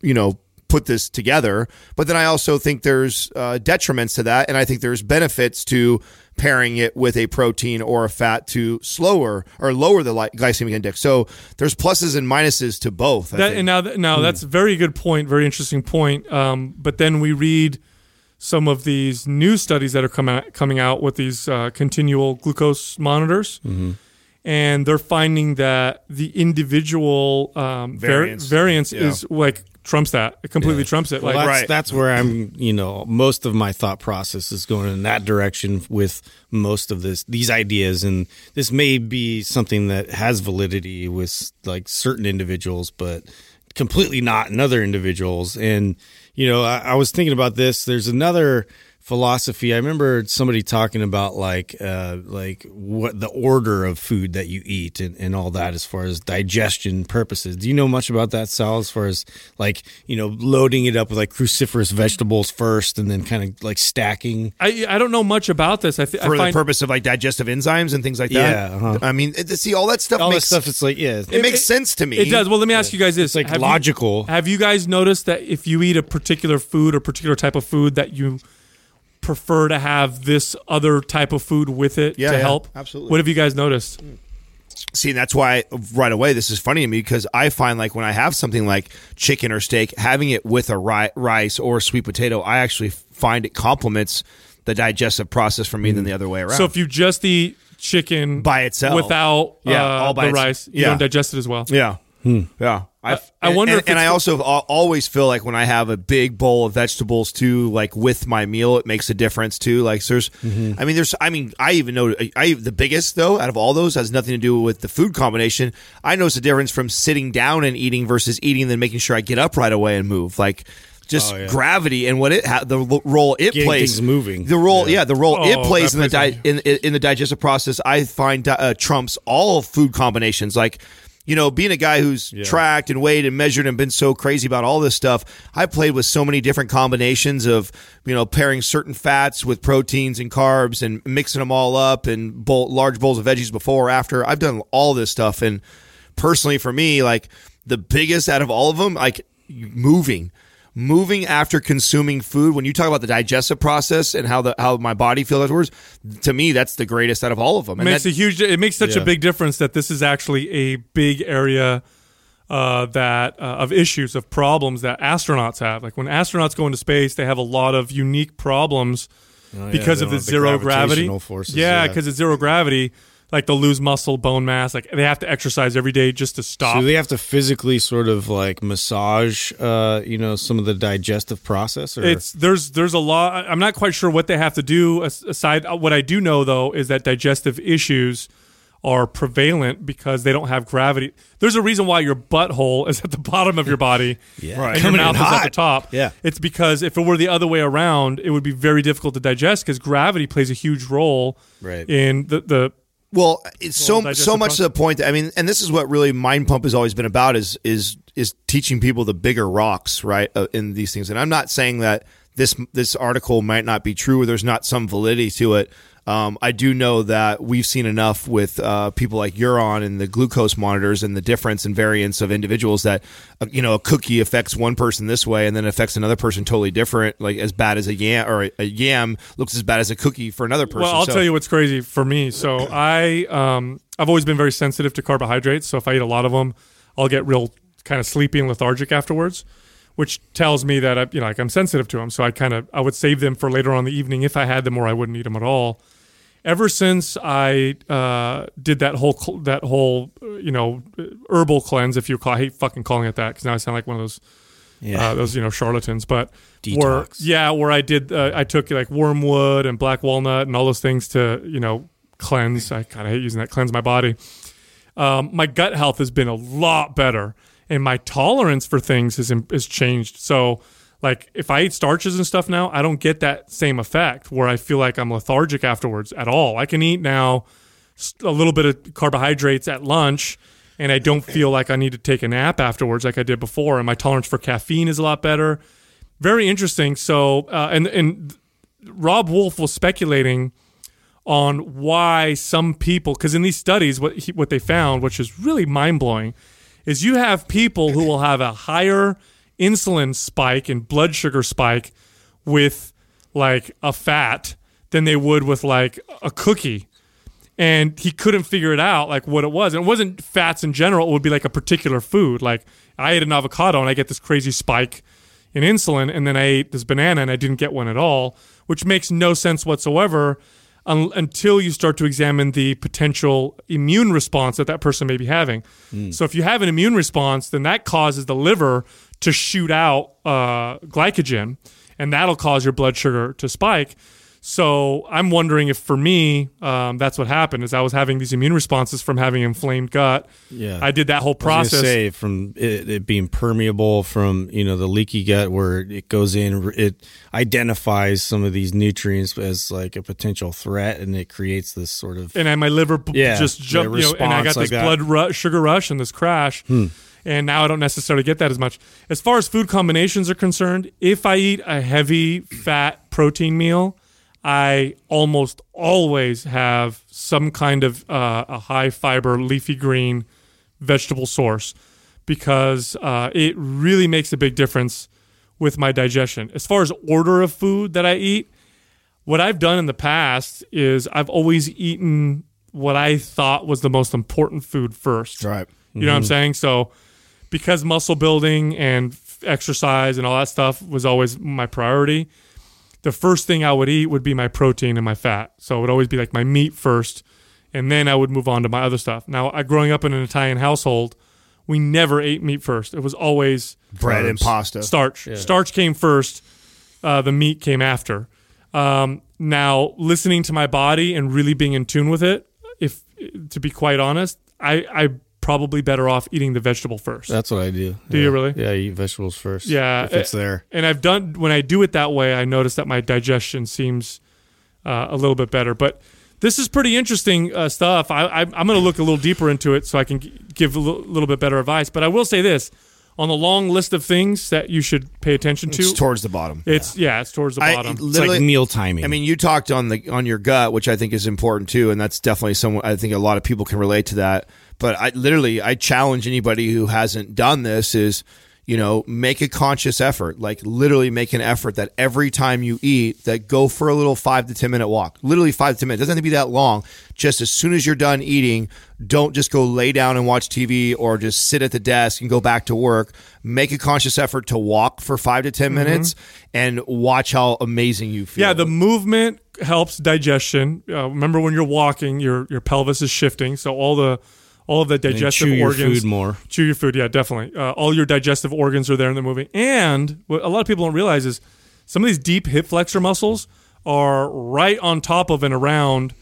you know, put this together. But then I also think there's uh, detriments to that, and I think there's benefits to pairing it with a protein or a fat to slower or lower the glycemic index. So there's pluses and minuses to both. That, and now, th- now that's a very good point, very interesting point. Um, but then we read some of these new studies that are coming out, coming out with these uh, continual glucose monitors, and they're finding that the individual um, var- Variance. variance Yeah. is like trumps that. It completely trumps it. Well, like that's, Right. that's where I'm, you know, most of my thought process is going in that direction with most of this, these ideas. And this may be something that has validity with like certain individuals, but completely not in other individuals. And, you know, I, I was thinking about this. There's another philosophy. I remember somebody talking about like uh like what the order of food that you eat and, and all that as far as digestion purposes. Do you know much about that, Sal, as far as like, you know, loading it up with like cruciferous vegetables first and then kind of like stacking? I I don't know much about this. I, th- I for find the purpose of like digestive enzymes and things like that. Yeah, uh-huh. I mean, it, see, all that stuff All makes this stuff it's like yeah. it, makes sense to me. It does. Well, let me ask you guys this: It's like Have you- logical. have you guys noticed that if you eat a particular food or particular type of food, that you prefer to have this other type of food with it Yeah, to yeah, help? absolutely. What have you guys noticed? See, that's why right away this is funny to me because I find like when I have something like chicken or steak, having it with a ri- rice or sweet potato, I actually find it complements the digestive process for me than the other way around. So if you just eat chicken By itself. without Yeah, uh, all by the rice, you yeah. don't digest it as well. Yeah. Yeah. I, I wonder and, if and I also always feel like when I have a big bowl of vegetables too, like with my meal, it makes a difference too. Like there's, I mean, there's, I mean, I even know, I the biggest though out of all those has nothing to do with the food combination. I notice a difference from sitting down and eating versus eating, and then making sure I get up right away and move. Like just Oh, yeah. gravity and what it ha- the role it Getting plays moving. The role, yeah, the role Oh, it plays in the di- in, in in the digestive process, I find uh, trumps all food combinations. Like, you know, being a guy who's tracked and weighed and measured and been so crazy about all this stuff, I played with so many different combinations of, you know, pairing certain fats with proteins and carbs and mixing them all up and bowl, large bowls of veggies before or after. I've done all this stuff, and personally, for me, like the biggest out of all of them, like moving moving after consuming food when you talk about the digestive process and how the how my body feels afterwards to me that's the greatest out of all of them It and makes that- a huge. It makes such a big difference that this is actually a big area uh, that uh, of issues of problems that astronauts have. Like when astronauts go into space, they have a lot of unique problems Oh, yeah, because of the have the zero gravity forces, yeah, yeah. because it's zero gravity. Like they'll lose muscle, bone mass. Like they have to exercise every day just to stop. So they have to physically sort of like massage, uh, you know, some of the digestive process. Or It's there's there's a lot. I'm not quite sure what they have to do. Aside, what I do know though is that digestive issues are prevalent because they don't have gravity. There's a reason why your butthole is at the bottom of your body, Yeah. Right. and Coming your mouth is at the top. Yeah. it's because if it were the other way around, it would be very difficult to digest because gravity plays a huge role Right. in the the well it's so so much to the point that, i mean and this is what really mind pump has always been about is is is teaching people the bigger rocks right uh, in these things and i'm not saying that this this article might not be true or there's not some validity to it. Um, I do know that we've seen enough with uh, people like Euron and the glucose monitors and the difference and variance of individuals that uh, you know a cookie affects one person this way and then affects another person totally different, like as bad as a yam or a, a yam looks as bad as a cookie for another person. Well, I'll So- tell you what's crazy for me. So I, um, I've always been very sensitive to carbohydrates. So if I eat a lot of them, I'll get real kind of sleepy and lethargic afterwards, which tells me that I, you know, like I'm sensitive to them. So I kind of, I would save them for later on in the evening if I had them, or I wouldn't eat them at all. Ever since I uh, did that whole cl- that whole you know herbal cleanse, if you call, I hate fucking calling it that because now I sound like one of those Yeah. uh, those you know charlatans. But Detox. where yeah, where I did uh, I took like wormwood and black walnut and all those things to you know cleanse. I kind of hate using that cleanse my body. Um, my gut health has been a lot better, and my tolerance for things has has changed. So. Like if I eat starches and stuff now, I don't get that same effect where I feel like I'm lethargic afterwards at all. I can eat now a little bit of carbohydrates at lunch and I don't feel like I need to take a nap afterwards like I did before. And my tolerance for caffeine is a lot better. Very interesting. So, uh, and and Robb Wolf was speculating on why some people, because in these studies, what he, what they found, which is really mind blowing, is you have people who will have a higher insulin spike and blood sugar spike with like a fat than they would with like a cookie. And he couldn't figure it out like what it was. And it wasn't fats in general. It would be like a particular food. Like i ate an avocado and i get this crazy spike in insulin and then i ate this banana and i didn't get one at all which makes no sense whatsoever un- until you start to examine the potential immune response that that person may be having. Hmm. So if you have an immune response then that causes the liver to shoot out uh, glycogen and that'll cause your blood sugar to spike so I'm wondering if for me, um, that's what happened. Is I was having these immune responses from having inflamed gut. Yeah. I did that whole process. say from it, it being permeable from you know the leaky gut where it goes in it identifies some of these nutrients as like a potential threat and it creates this sort of and my liver Yeah, just jumped, you know, and I got response this that. blood sugar rush and this crash. And now I don't necessarily get that as much. As far as food combinations are concerned, if I eat a heavy fat protein meal, I almost always have some kind of uh, a high fiber leafy green vegetable source because uh, it really makes a big difference with my digestion. As far as order of food that I eat, what I've done in the past is I've always eaten what I thought was the most important food first. Right. You know what I'm saying? So because muscle building and exercise and all that stuff was always my priority, the first thing I would eat would be my protein and my fat. So it would always be like my meat first, and then I would move on to my other stuff. Now, I growing up in an Italian household, we never ate meat first. It was always Bread and pasta. starch. Starch came first. Uh, the meat came after. Um, now, listening to my body and really being in tune with it, if to be quite honest, I I probably better off eating the vegetable first. that's what I do. Do yeah. you really? Yeah, I eat vegetables first. Yeah, if it's there. And I've done when I do it that way, I notice that my digestion seems uh, a little bit better. But this is pretty interesting uh, stuff. I, I, I'm going to look a little deeper into it so I can g- give a little, little bit better advice. But I will say this: on the long list of things that you should pay attention to, It's towards the bottom. it's yeah, it's towards the I- bottom. It's literally- like meal timing. I mean, you talked on the on your gut, which I think is important too, and that's definitely someone I think a lot of people can relate to that. But I literally I challenge anybody who hasn't done this is you know make a conscious effort, like literally make an effort that every time you eat, that go for a little five to ten minute walk, literally five to ten minutes. Doesn't have to be that long. Just as soon as you're done eating, don't just go lay down and watch TV or just sit at the desk and go back to work. Make a conscious effort to walk for five to 10 minutes and watch how amazing you feel. Mm-hmm. Yeah, the movement helps digestion. Uh, remember when you're walking, your your pelvis is shifting, so all the all of the digestive chew your organs food more. chew your food. Yeah, definitely. Uh, all your digestive organs are there and they're moving. And what a lot of people don't realize is some of these deep hip flexor muscles are right on top of and around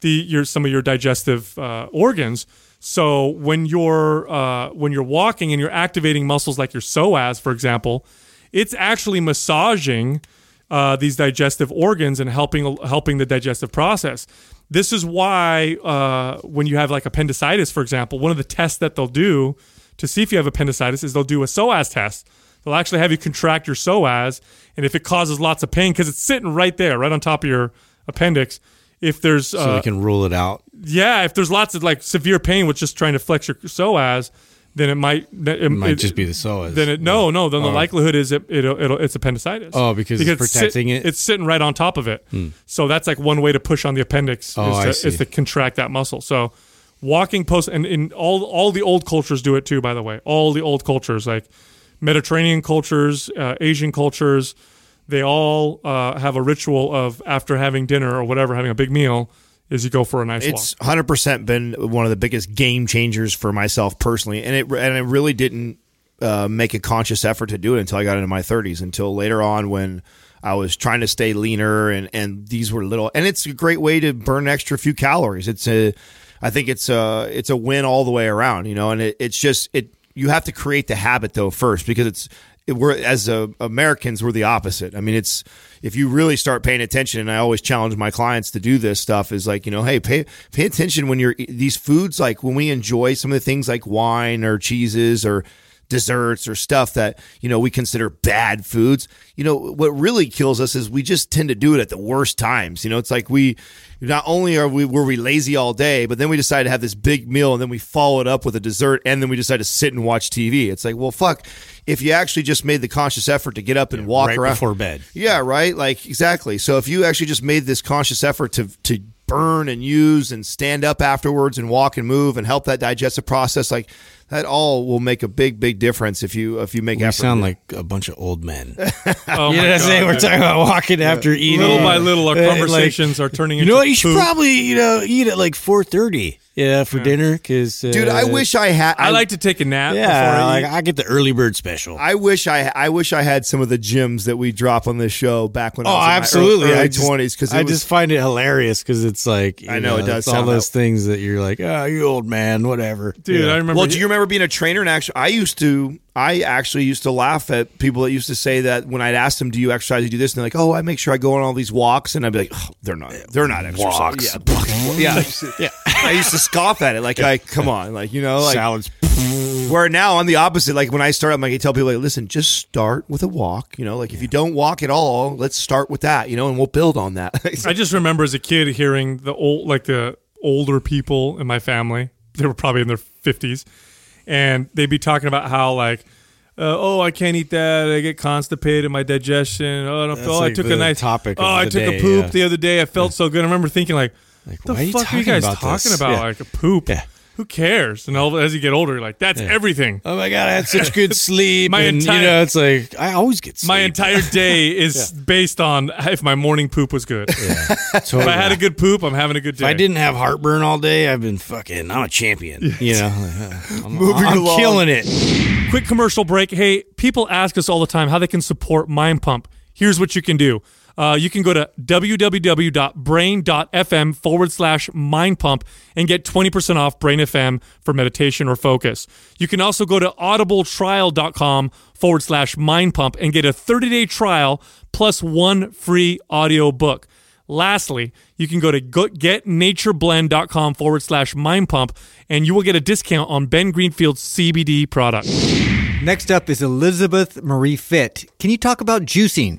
the your some of your digestive uh, organs. So when you're uh, when you're walking and you're activating muscles like your psoas, for example, it's actually massaging uh, these digestive organs and helping helping the digestive process. This is why uh, when you have like appendicitis, for example, one of the tests that they'll do to see if you have appendicitis is they'll do a psoas test. they'll actually have you contract your psoas, and if it causes lots of pain because it's sitting right there, right on top of your appendix. If there's so uh, we can rule it out. yeah, if there's lots of like severe pain with just trying to flex your psoas, then it might it, It might just be the psoas. then it no no then the Oh. likelihood is it, it it'll, it's appendicitis. Oh, because it's sit- protecting it? Hmm. It's sitting right on top of it. So that's like one way to push on the appendix Oh, is, to, is to contract that muscle. So walking post and in all all the old cultures do it too. By the way, all the old cultures like Mediterranean cultures, uh, Asian cultures, they all uh, have a ritual of after having dinner or whatever, having a big meal, is you go for a nice walk. It's hundred percent been one of the biggest game changers for myself personally, and it and it really didn't uh, make a conscious effort to do it until I got into my thirties. Until later on, when I was trying to stay leaner, and and these were little, and it's a great way to burn an extra few calories. It's a, I think it's a it's a win all the way around, you know, and it, it's just it. You have to create the habit though first because it's we're as uh, Americans we're the opposite. I mean, it's if you really start paying attention, and I always challenge my clients to do this stuff is like you know, hey, pay pay attention when you're these foods like when we enjoy some of the things like wine or cheeses or desserts or stuff that you know we consider bad foods you know what really kills us is we just tend to do it at the worst times you know it's like we not only are we were we lazy all day but then we decided to have this big meal and then we follow it up with a dessert and then we decide to sit and watch tv it's like well fuck if you actually just made the conscious effort to get up and walk right around before bed. yeah, right. Like exactly. So if you actually just made this conscious effort to to burn and use and stand up afterwards and walk and move and help that digestive process, like that all will make a big big difference if you if you make We effort. sound like a bunch of old men. oh You know what I'm saying? We're talking about walking after eating. little by little, our Uh, like, conversations are turning into. you into know what? You should poop. probably you know eat at like four thirty. Yeah, for dinner because uh, Dude, I wish I had. I like to take a nap before Yeah, I like eat. I get the early bird special. I wish I I wish I had some of the gyms that we drop on this show back when I Oh, was in my absolutely! early I just- twenties because I just find it hilarious because it's like you I know, it does it's all those that- things that you're like, oh, you old man, whatever, Dude, Yeah. I remember. Well, do you remember being a trainer? And actually, I used to. I actually used to laugh at people that used to say that when I'd ask them, "Do you exercise? Do you do this?" And they're like, "Oh, I make sure I go on all these walks." And I'd be like, oh, "They're not. They're not exercise. Walks. Yeah, yeah, yeah." I used to scoff at it, like, "I come on, like you know, like." salads. Where now I'm the opposite. Like when I start, I'm like, I tell people, like, listen, just start with a walk. You know, like if you don't walk at all, let's start with that. You know, and we'll build on that. I just remember as a kid hearing the old, like the older people in my family. They were probably in their fifties, and they'd be talking about how like, uh, oh, I can't eat that. I get constipated. My digestion. Oh, I don't feel. like I took a nice topic Oh, I took day, a poop yeah. the other day. I felt so good. I remember thinking like, what the why are you fuck are you guys about talking this? about? Yeah. Like a poop. Yeah. Who cares? And all, as you get older, you're like, that's everything. Oh my god, I had such good sleep. My and, entire- you know, it's like I always get sleep. My entire day is based on if my morning poop was good. Totally. If I had a good poop, I'm having a good day. If I didn't have heartburn all day, I've been fucking. I'm a champion. You know, I'm, Moving I'm along. killing it. Quick commercial break. Hey, people ask us all the time how they can support Mind Pump. Here's what you can do. Uh, you can go to www.brain.fm forward slash mind pump and get 20% off Brain FM for meditation or focus. You can also go to audibletrial.com forward slash mind pump and get a 30 day trial plus one free audio book. Lastly, you can go to getnatureblend.com forward slash mind pump and you will get a discount on Ben Greenfield's CBD product. Next up is Elizabeth Marie Fitt. Can you talk about juicing?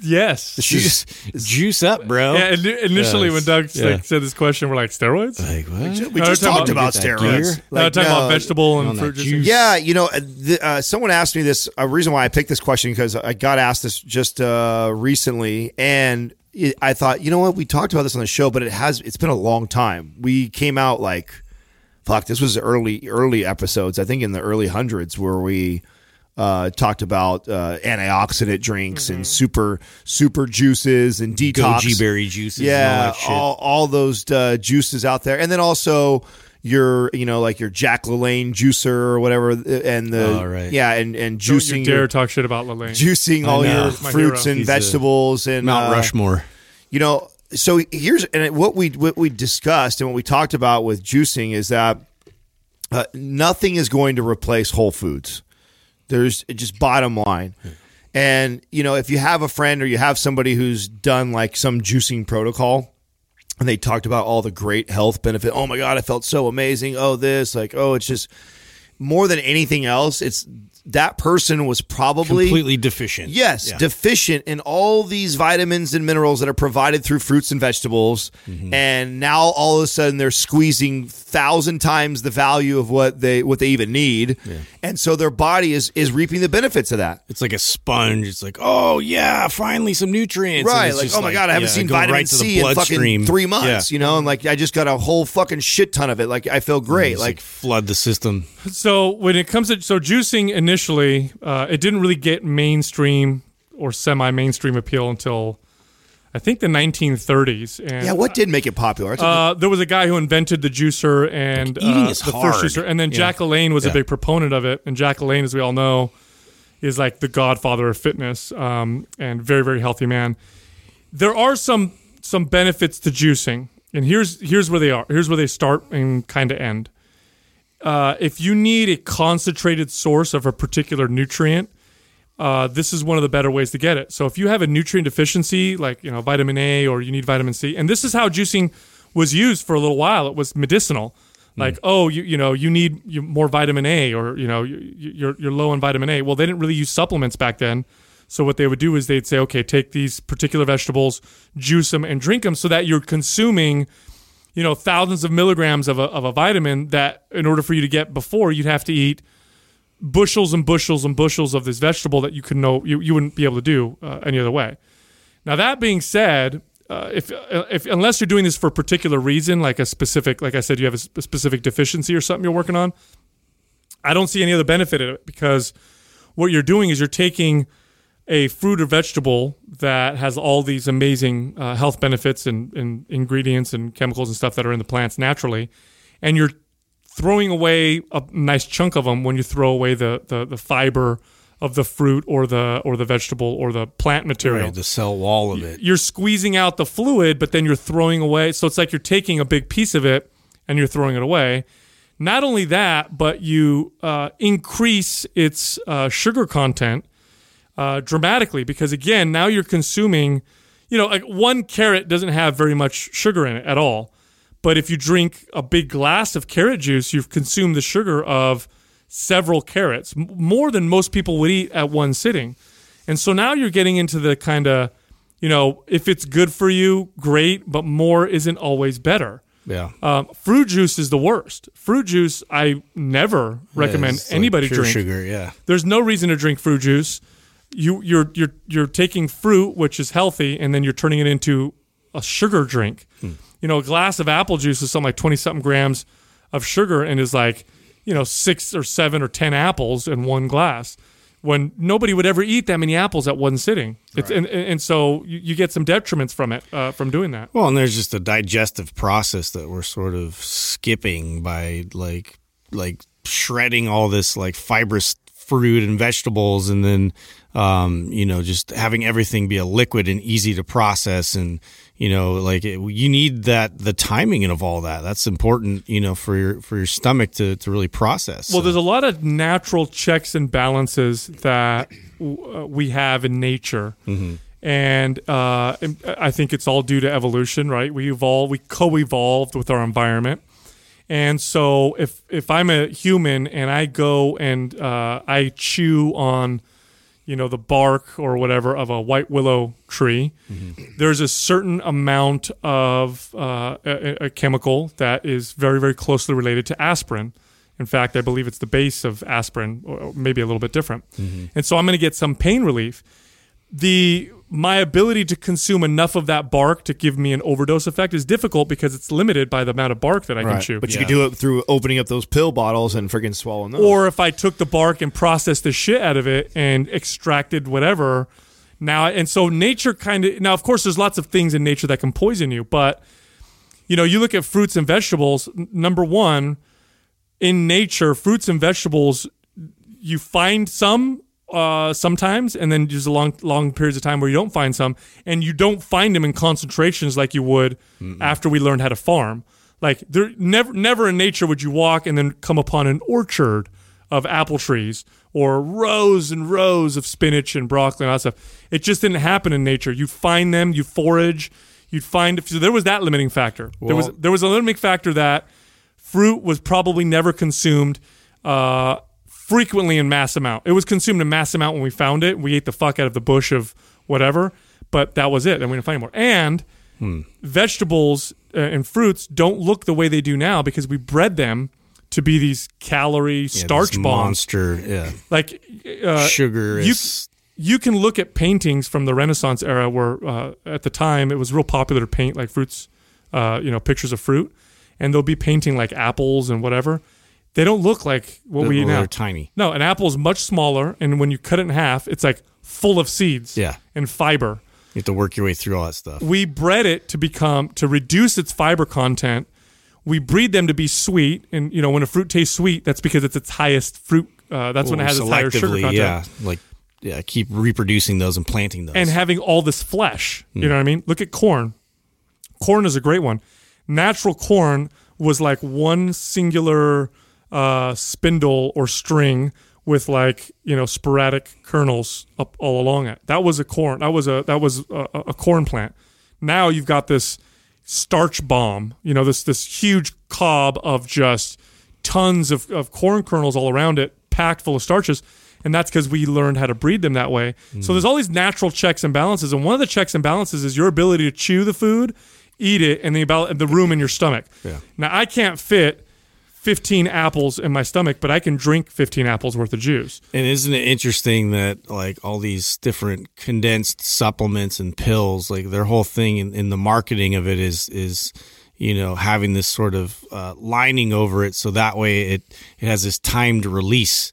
Yes. Juice, juice up, bro. Yeah, ini- initially when Yes. Doug Yeah. like, said this question, we're like steroids. Like what? we No, just we're talking talked about about- Get that steroids. gear? no, we're talking no, about vegetable and on fruit juice. juice. Yeah, you know, uh, the, uh, someone asked me this. A reason why I picked this question because I got asked this just uh, recently, and it, I thought, you know what, we talked about this on the show, but it has it's been a long time. We came out like, fuck, this was early early episodes. I think in the early hundreds where we uh, talked about uh, antioxidant drinks and super super juices and detox Goji berry juices. and all yeah, that shit. all, all those uh, juices out there, and then also your you know like your Jack LaLanne juicer or whatever, and the Oh, right. yeah, and and Don't juicing you dare your, talk shit about LaLanne. juicing all your fruits hero. and He's vegetables and Mount uh, Rushmore. you know so here's and what we what we discussed and what we talked about with juicing is that uh, nothing is going to replace whole foods there's just bottom line. And you know if you have a friend or you have somebody who's done like some juicing protocol and they talked about all the great health benefit oh my god i felt so amazing. Oh this like oh it's just more than anything else it's that person was probably Completely deficient. Yes, Yeah. deficient in all these vitamins and minerals that are provided through fruits and vegetables, Mm-hmm. and now all of a sudden they're squeezing thousand times the value of what they what they even need, and so their body is is reaping the benefits of that. It's like a sponge. It's like, oh yeah, finally some nutrients. Right, like oh my god, I haven't yeah, seen vitamin right to the C in fucking bloodstream. three months, Yeah. you know, and like I just got a whole fucking shit ton of it. Like I feel great. Like like flood the system. So when it comes to so juicing initially, uh, it didn't really get mainstream or semi-mainstream appeal until I think the 1930s. And yeah, what did make it popular? Uh, there was a guy who invented the juicer and Like, uh, the hard. first juicer, and then Yeah. Jack LaLanne was a big proponent of it. And Jack LaLanne, as we all know, is like the godfather of fitness um, and very very healthy man. There are some some benefits to juicing, and here's here's where they are. Here's where they start and kind of end. Uh, if you need a concentrated source of a particular nutrient, uh, this is one of the better ways to get it. So if you have a nutrient deficiency, like you know vitamin A or you need vitamin C, and this is how juicing was used for a little while. It was medicinal, like oh you you know you need more vitamin A or you know you're you're low in vitamin A. Well, they didn't really use supplements back then. So what they would do is they'd say, okay, take these particular vegetables, juice them, and drink them, so that you're consuming you know thousands of milligrams of a, of a vitamin that in order for you to get before you'd have to eat bushels and bushels and bushels of this vegetable that you could know you, you wouldn't be able to do uh, any other way. Now that being said uh, if, uh, if unless you're doing this for a particular reason like a specific like i said you have a, sp- specific deficiency or something you're working on i don't see any other benefit in it because what you're doing is you're taking a fruit or vegetable that has all these amazing uh, health benefits and, and ingredients and chemicals and stuff that are in the plants naturally, and you're throwing away a nice chunk of them when you throw away the, the, the fiber of the fruit or the or the vegetable or the plant material. Right, the cell wall of it. You're squeezing out the fluid, but then you're throwing away. So it's like you're taking a big piece of it and you're throwing it away. Not only that, but you uh, increase its uh, sugar content uh, dramatically because again, now you're consuming. You know, like one carrot doesn't have very much sugar in it at all. But if you drink a big glass of carrot juice, you've consumed the sugar of several carrots, m- more than most people would eat at one sitting. And so now you're getting into the kind of, you know, if it's good for you, great, but more isn't always better. Yeah. Um, fruit juice is the worst. Fruit juice, I never recommend like anybody pure drink. sugar. Yeah. There's no reason to drink fruit juice. You you're you're you're taking fruit, which is healthy, and then you're turning it into a sugar drink. You know, a glass of apple juice is something like twenty something grams of sugar, and is like you know six or seven or ten apples in one glass. When nobody would ever eat that many apples at one sitting, it's and, and and so you, you get some detriments from it uh, from doing that. Well, and there's just a digestive process that we're sort of skipping by like like shredding all this like fibrous fruit and vegetables and then um, you know just having everything be a liquid and easy to process and you know like it, you need that the timing of all that that's important you know for your for your stomach to, to really process Well, there's a lot of natural checks and balances that w- uh, we have in nature. And uh, I think it's all due to evolution, right? We evolved, we co-evolved with our environment, and so if if I'm a human and I go and uh, I chew on, you know, the bark or whatever of a white willow tree, there's a certain amount of uh, a, a chemical that is very very closely related to aspirin. In fact, I believe it's the base of aspirin, or maybe a little bit different. And so I'm going to get some pain relief. The my ability to consume enough of that bark to give me an overdose effect is difficult because it's limited by the amount of bark that I can chew. But you could do it through opening up those pill bottles and freaking swallowing those. or if I took the bark and processed the shit out of it and extracted whatever. Now, and so nature kind of now, of course, there's lots of things in nature that can poison you, but you know, you look at fruits and vegetables. n- Number one, in nature, fruits and vegetables, you find some uh, sometimes, and then there's a long, long periods of time where you don't find some, and you don't find them in concentrations like you would after we learned how to farm. Like there, never, never in nature would you walk and then come upon an orchard of apple trees or rows and rows of spinach and broccoli and all that stuff. It just didn't happen in nature. You find them, you forage, you'd find. So there was that limiting factor. there was there was a limiting factor that fruit was probably never consumed uh, frequently in mass amount. It was consumed in mass amount when we found it. We ate the fuck out of the bush of whatever, but that was it, and we didn't find any more. And vegetables uh, and fruits don't look the way they do now because we bred them to be these calorie Yeah, starch bombs. monster. Yeah, Like uh, sugar you- is. you can look at paintings from the Renaissance era where uh, at the time it was real popular to paint like fruits, uh, you know, pictures of fruit, and they'll be painting like apples and whatever. They don't look like what we eat well, now. they're tiny. No, an apple is much smaller, and when you cut it in half, it's like full of seeds Yeah. and fiber. You have to work your way through all that stuff. We bred it to become to reduce its fiber content. We breed them to be sweet, and you know when a fruit tastes sweet, that's because it's its highest fruit. Uh, that's when it has its higher sugar content. Yeah, like yeah, keep reproducing those and planting those. and having all this flesh. Hmm. You know what I mean? Look at corn. Corn is a great one. Natural corn was like one singular uh, spindle or string with like you know sporadic kernels up all along it. That was a corn. That was a that was a, a corn plant. Now you've got this starch bomb. You know this this huge cob of just tons of, of corn kernels all around it, packed full of starches. And that's because we learned how to breed them that way. So there's all these natural checks and balances. And one of the checks and balances is your ability to chew the food, eat it, and the, about, the room in your stomach. Yeah. Now, I can't fit 15 apples in my stomach, but I can drink 15 apples worth of juice. And isn't it interesting that like all these different condensed supplements and pills, like their whole thing in, in the marketing of it is is you know having this sort of uh, lining over it, so that way it it has this timed release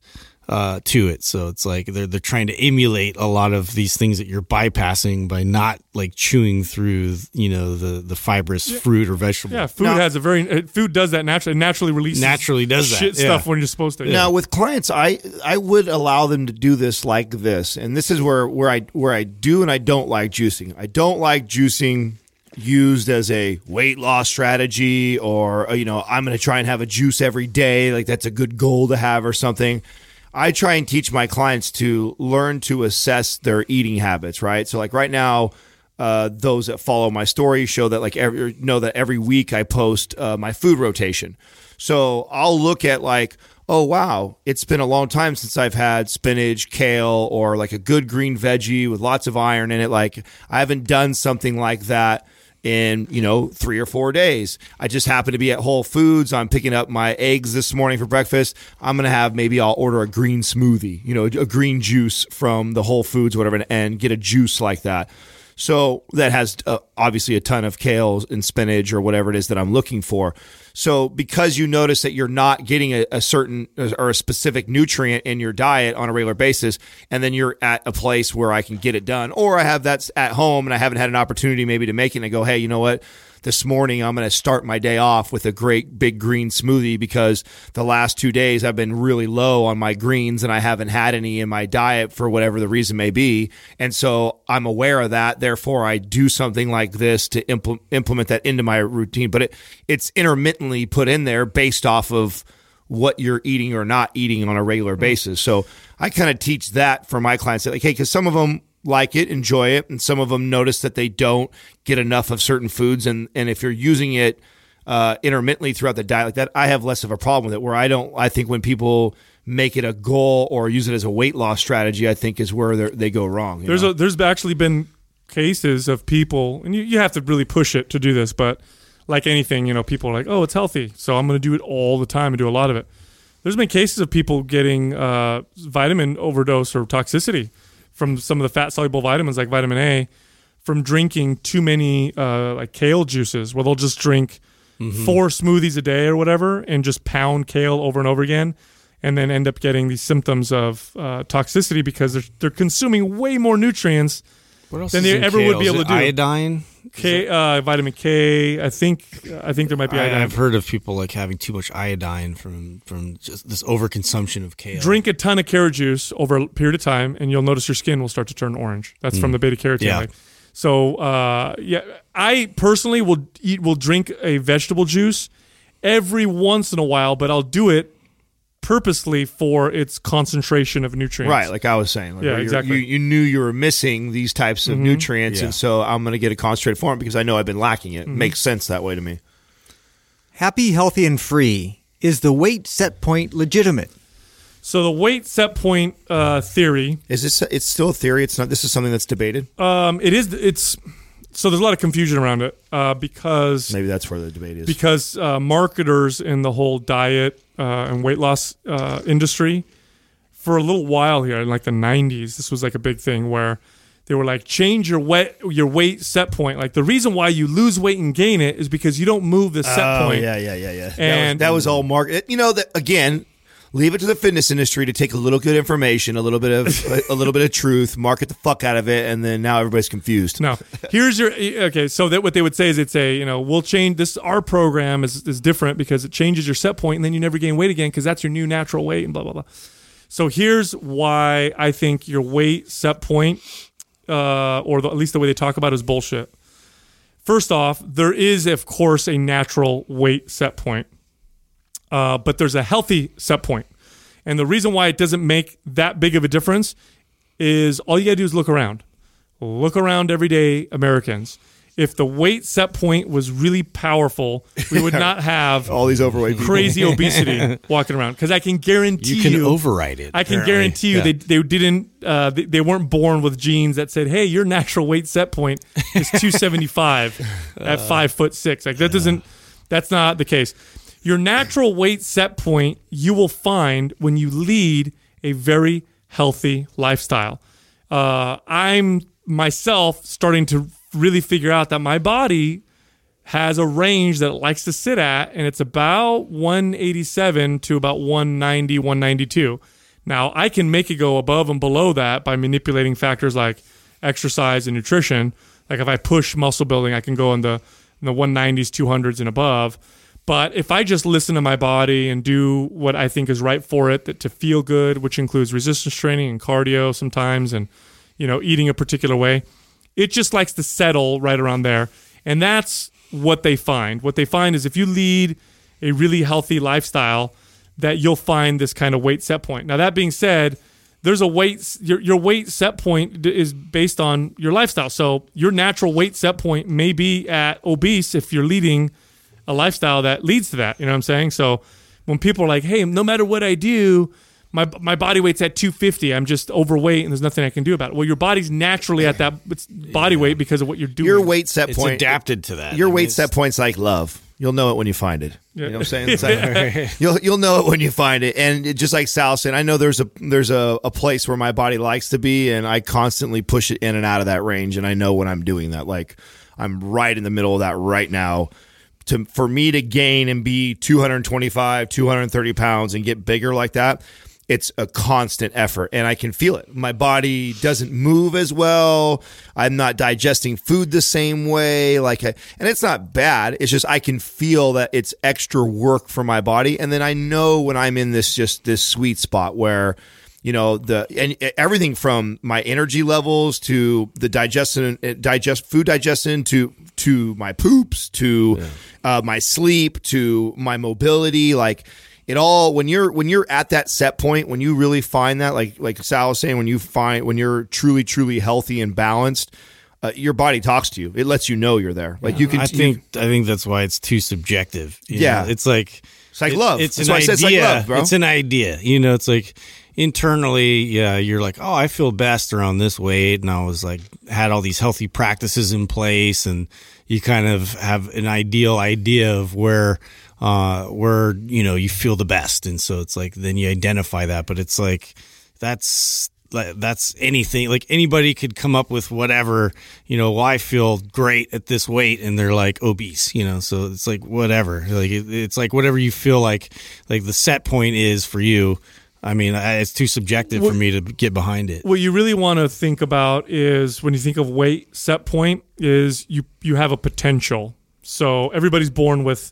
uh, to it. So it's like they're they're trying to emulate a lot of these things that you're bypassing by not like chewing through you know the the fibrous fruit or vegetable. Yeah, food has a very uh, food does that naturally. It naturally releases Naturally does that, shit yeah. stuff when you're supposed to. Now with clients, I I would allow them to do this like this, and this is where where I where I do and I don't like juicing. I don't like juicing used as a weight loss strategy, or uh, you know I'm going to try and have a juice every day, like that's a good goal to have or something. I try and teach my clients to learn to assess their eating habits. Right, so like right now. Uh, those that follow my story show that like every know that every week I post uh, my food rotation. So I'll look at like, oh wow, it's been a long time since I've had spinach, kale, or like a good green veggie with lots of iron in it. Like I haven't done something like that in you know three or four days. I just happen to be at Whole Foods. I'm picking up my eggs this morning for breakfast. I'm gonna have maybe I'll order a green smoothie, you know, a green juice from the Whole Foods, whatever, and get a juice like that. So that has uh, obviously a ton of kale and spinach or whatever it is that I'm looking for. So because you notice that you're not getting a, a certain uh, or a specific nutrient in your diet on a regular basis, and then you're at a place where I can get it done, or I have that at home and I haven't had an opportunity maybe to make it and I go, hey, you know what? This morning I'm going to start my day off with a great big green smoothie because the last two days I've been really low on my greens and I haven't had any in my diet for whatever the reason may be. And so I'm aware of that. Therefore, I do something like this to impl- implement that into my routine. But it, it's intermittently put in there based off of what you're eating or not eating on a regular mm. basis. So I kind of teach that for my clients. Like, hey, because some of them like it, enjoy it, and some of them notice that they don't get enough of certain foods. And and if you're using it uh, intermittently throughout the diet like that, I have less of a problem with it. Where I don't, I think when people make it a goal or use it as a weight loss strategy, I think is where they're- go wrong. There's a, there's actually been cases of people, and you, you have to really push it to do this, but like anything, you know, people are like, oh, it's healthy, so I'm going to do it all the time and do a lot of it. There's been cases of people getting uh, vitamin overdose or toxicity from some of the fat soluble vitamins like vitamin A from drinking too many uh, like kale juices, where they'll just drink four smoothies a day or whatever and just pound kale over and over again. And then end up getting these symptoms of uh, toxicity because they're, they're consuming way more nutrients than they ever kale? would be able to do. Iodine. K, uh, vitamin K. I think I think there might be I, iodine. I've heard of people like having too much iodine from from just this overconsumption of kale. Drink a ton of carrot juice over a period of time, and you'll notice your skin will start to turn orange. That's from the beta carotene. Mm. Yeah. Like, so uh, yeah, I personally will eat will drink a vegetable juice every once in a while, but I'll do it purposely for its concentration of nutrients. Right, like I was saying. Like Yeah, exactly. You, you knew you were missing these types of nutrients, Yeah. and so I'm going to get a concentrated form because I know I've been lacking Mm-hmm. it. Makes sense that way to me. Happy, healthy, and free. Is the weight set point legitimate? So the weight set point uh, theory, Is this? It's still a theory. It's not. This is something that's debated. um, it is it's so there's a lot of confusion around it uh, because Maybe that's where the debate is. because uh, marketers in the whole diet uh, and weight loss uh, industry for a little while here in like the 90s this was like a big thing where they were like change your weight your weight set point like the reason why you lose weight and gain it is because you don't move the set oh point yeah, yeah, yeah, yeah. that, was, And- that was all market. You know that again. Leave it to the fitness industry to take a little good information, a little bit of a, a little bit of truth, market the fuck out of it, and then now everybody's confused. No, here's your okay. So that what they would say is it's a you know we'll change this. Our program is is different because it changes your set point and then you never gain weight again because that's your new natural weight and blah blah blah. So here's why I think your weight set point, uh, or the, at least the way they talk about it is bullshit. First off, there is of course a natural weight set point, uh, but there's a healthy set point, and the reason why it doesn't make that big of a difference is all you gotta do is look around look around everyday Americans. If the weight set point was really powerful, we would not have All these overweight people. crazy obesity walking around. Because I can guarantee You can override it. I can apparently. guarantee you Yeah. they, they didn't uh, they, they weren't born with genes that said, "Hey, your natural weight set point is 275 at five foot six. Like that doesn't that's not the case. Your natural weight set point you will find when you lead a very healthy lifestyle. Uh, I'm myself starting to really figure out that my body has a range that it likes to sit at, and it's about 187 to about 190, 192. Now, I can make it go above and below that by manipulating factors like exercise and nutrition. Like if I push muscle building, I can go in the, in the 190s, 200s, and above. But if I just listen to my body and do what I think is right for it that, to feel good, which includes resistance training and cardio sometimes, and you know eating a particular way, it just likes to settle right around there. And that's what they find. What they find is if you lead a really healthy lifestyle, that you'll find this kind of weight set point. Now that being said, there's a weight your your weight set point is based on your lifestyle. So your natural weight set point may be at obese if you're leading a lifestyle that leads to that. You know what I'm saying? So when people are like, "Hey, no matter what I do, my my body weight's at 250. I'm just overweight, and there's nothing I can do about it." Well, your body's naturally at that it's body weight because of what you're doing. Your weight set It's point adapted to that. Your I mean, weight it's- set point's like love. You'll know it when you find it. You know what I'm saying? It's like- you'll you'll know it when you find it. And it, just like Sal said, I know there's a there's a, a place where my body likes to be, and I constantly push it in and out of that range. And I know when I'm doing that. Like I'm right in the middle of that right now. To for me to gain and be 225, 230 pounds and get bigger like that. It's a constant effort and I can feel it. My body doesn't move as well. I'm not digesting food the same way. Like, I, and it's not bad. It's just I can feel that it's extra work for my body. And then I know when I'm in this just this sweet spot where, you know, the and everything from my energy levels to the digestion, digest food digestion to to my poops to uh, my sleep to my mobility, like it all when you're when you're at that set point when you really find that like like Sal was saying when you find when you're truly truly healthy and balanced uh, your body talks to you it lets you know you're there like you can I you- think I think that's why it's too subjective. you Yeah. know? it's like It's like it- love. It's That's an why I said idea. it's like love, bro. It's an idea. You know, it's like internally, yeah, you're like, oh, I feel best around this weight, and I was like, had all these healthy practices in place, and you kind of have an ideal idea of where. Uh, where you know you feel the best, and so it's like then you identify that, but it's like that's that's anything like anybody could come up with whatever you know well, i feel great at this weight and they're like obese you know? So it's like whatever. Like it, it's like whatever you feel like like the set point is for you i mean it's too subjective for me to get behind it what you really want to think about is when you think of weight set point is you you have a potential. So everybody's born with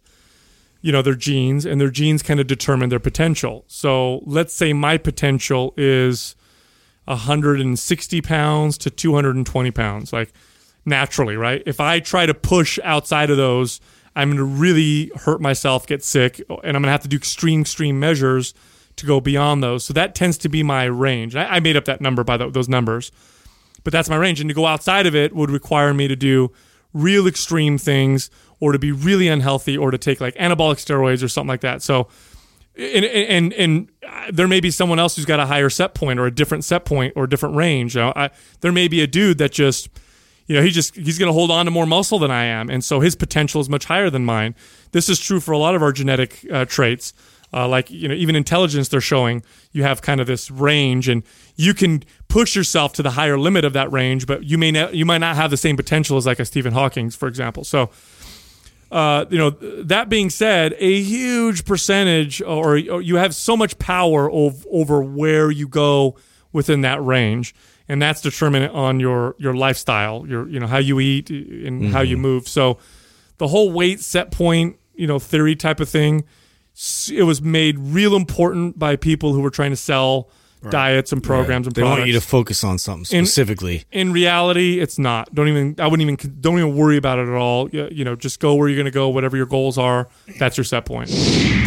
you know their genes and their genes kind of determine their potential. So let's say my potential is 160 pounds to 220 pounds like naturally, right? If I try to push outside of those, I'm going to really hurt myself, get sick, and I'm going to have to do extreme extreme measures to go beyond those. So that tends to be my range. I, I made up that number by the, those numbers, but that's my range. And to go outside of it would require me to do real extreme things, or to be really unhealthy, or to take like anabolic steroids or something like that. So and and and there may be someone else who's got a higher set point or a different set point or a different range. You know, I, there may be a dude that just, you know, he just he's going to hold on to more muscle than I am, and so his potential is much higher than mine. This is true for a lot of our genetic uh, traits. Uh, like you know, even intelligence, they're showing you have kind of this range, and you can push yourself to the higher limit of that range, but you may not, you might not have the same potential as like a Stephen Hawking, for example. So uh, you know, that being said, a huge percentage, or, or you have so much power ov- over where you go within that range, and that's determinant on your your lifestyle, your you know how you eat and mm-hmm. how you move. So, the whole weight set point, you know, theory type of thing, it was made real important by people who were trying to sell right. diets and programs and they products. want you to focus on something specifically. In, in, reality, it's not. Don't even. I wouldn't even. Don't even worry about it at all. You know, just go where you're going to go. Whatever your goals are, that's your set point.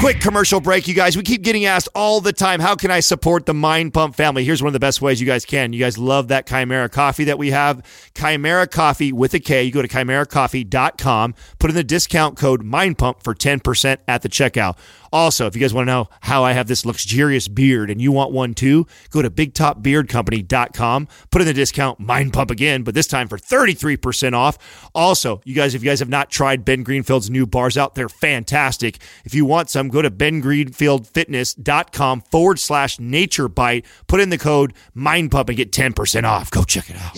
Quick commercial break, you guys. We keep getting asked all the time, how can I support the Mind Pump family? Here's one of the best ways you guys can. You guys love that Kimera Koffee that we have. Kimera Koffee with a K. You go to kimerakoffee.com, put in the discount code Mind Pump for 10% at the checkout. Also, if you guys want to know how I have this luxurious beard and you want one too, go to bigtopbeardcompany.com, put in the discount Mind Pump again, but this time for 33% off. Also, you guys, if you guys have not tried Ben Greenfield's new bars out, they're fantastic. If you want some, go to bengreenfieldfitness.com forward slash nature bite, put in the code Mind Pump and get 10% off. Go check it out.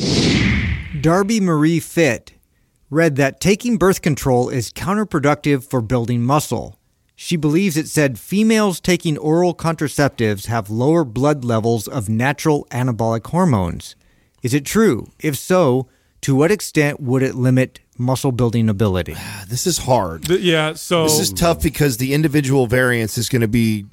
Darby Marie Fit read that taking birth control is counterproductive for building muscle. She believes it said females taking oral contraceptives have lower blood levels of natural anabolic hormones. Is it true? If so, to what extent would it limit muscle building ability? This is hard. yeah, so this is tough because the individual variance is going to be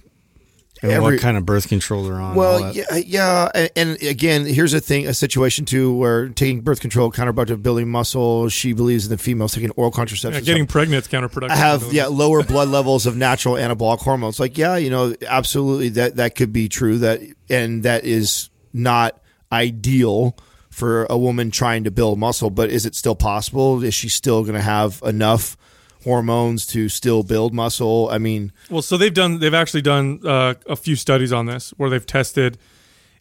and Every, what kind of birth control they're on. Well, yeah, yeah, and, and, again, here's a thing, a situation too, where taking birth control counterproductive, building muscle. She believes in the females taking oral contraception. Yeah, getting pregnant is counterproductive. Have yeah, lower blood levels of natural anabolic hormones. Like, yeah, you know, absolutely, that that could be true. That and that is not ideal for a woman trying to build muscle. But is it still possible? Is she still going to have enough? Hormones to still build muscle? I mean, well, so they've done they've actually done uh, a few studies on this where they've tested,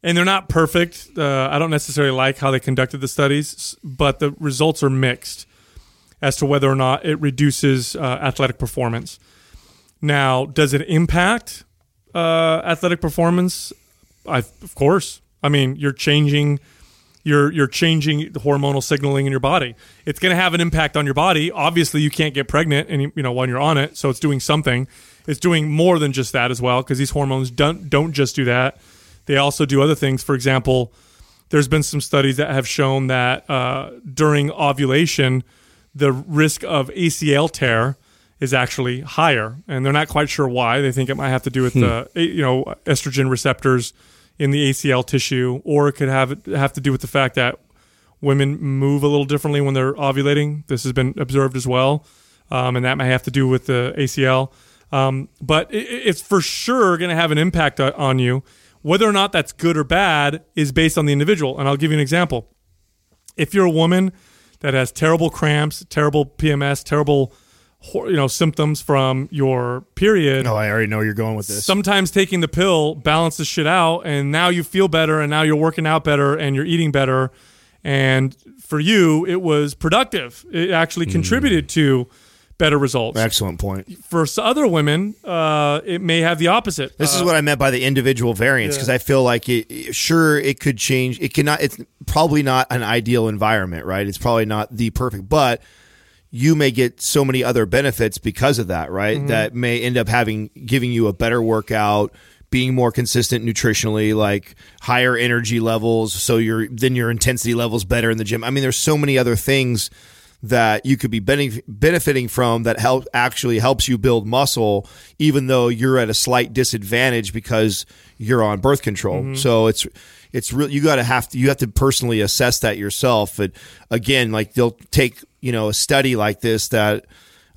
and they're not perfect. Uh, I don't necessarily like how they conducted the studies, but the results are mixed as to whether or not it reduces uh, athletic performance. Now, does it impact uh, athletic performance? I, of course. I mean, you're changing you're you're changing the hormonal signaling in your body. It's going to have an impact on your body. Obviously, you can't get pregnant, and you know when you're on it, so it's doing something. It's doing more than just that as well, because these hormones don't don't just do that. They also do other things. For example, there's been some studies that have shown that uh, during ovulation, the risk of ACL tear is actually higher, and they're not quite sure why. They think it might have to do with hmm. the you know estrogen receptors in the ACL tissue, or it could have have to do with the fact that women move a little differently when they're ovulating. This has been observed as well, um, and that may have to do with the ACL. Um, but it, it's for sure going to have an impact on you. Whether or not that's good or bad is based on the individual. And I'll give you an example. If you're a woman that has terrible cramps, terrible PMS, terrible you know symptoms from your period. No, I already know you're going with this. Sometimes taking the pill balances shit out, and now you feel better, and now you're working out better, and you're eating better, and for you, it was productive. It actually mm. contributed to better results. Excellent point. For other women, uh, it may have the opposite. This uh, is what I meant by the individual variance because yeah. I feel like it. Sure, it could change. It cannot. It's probably not an ideal environment, right? It's probably not the perfect, but you may get so many other benefits because of that, right? Mm-hmm. That may end up having giving you a better workout, being more consistent nutritionally, like higher energy levels, so your then your intensity levels better in the gym. I mean, there's so many other things that you could be benefiting from that help actually helps you build muscle, even though you're at a slight disadvantage because you're on birth control. Mm-hmm. So it's it's real. You got to have to you have to personally assess that yourself. But again, like they'll take you know a study like this that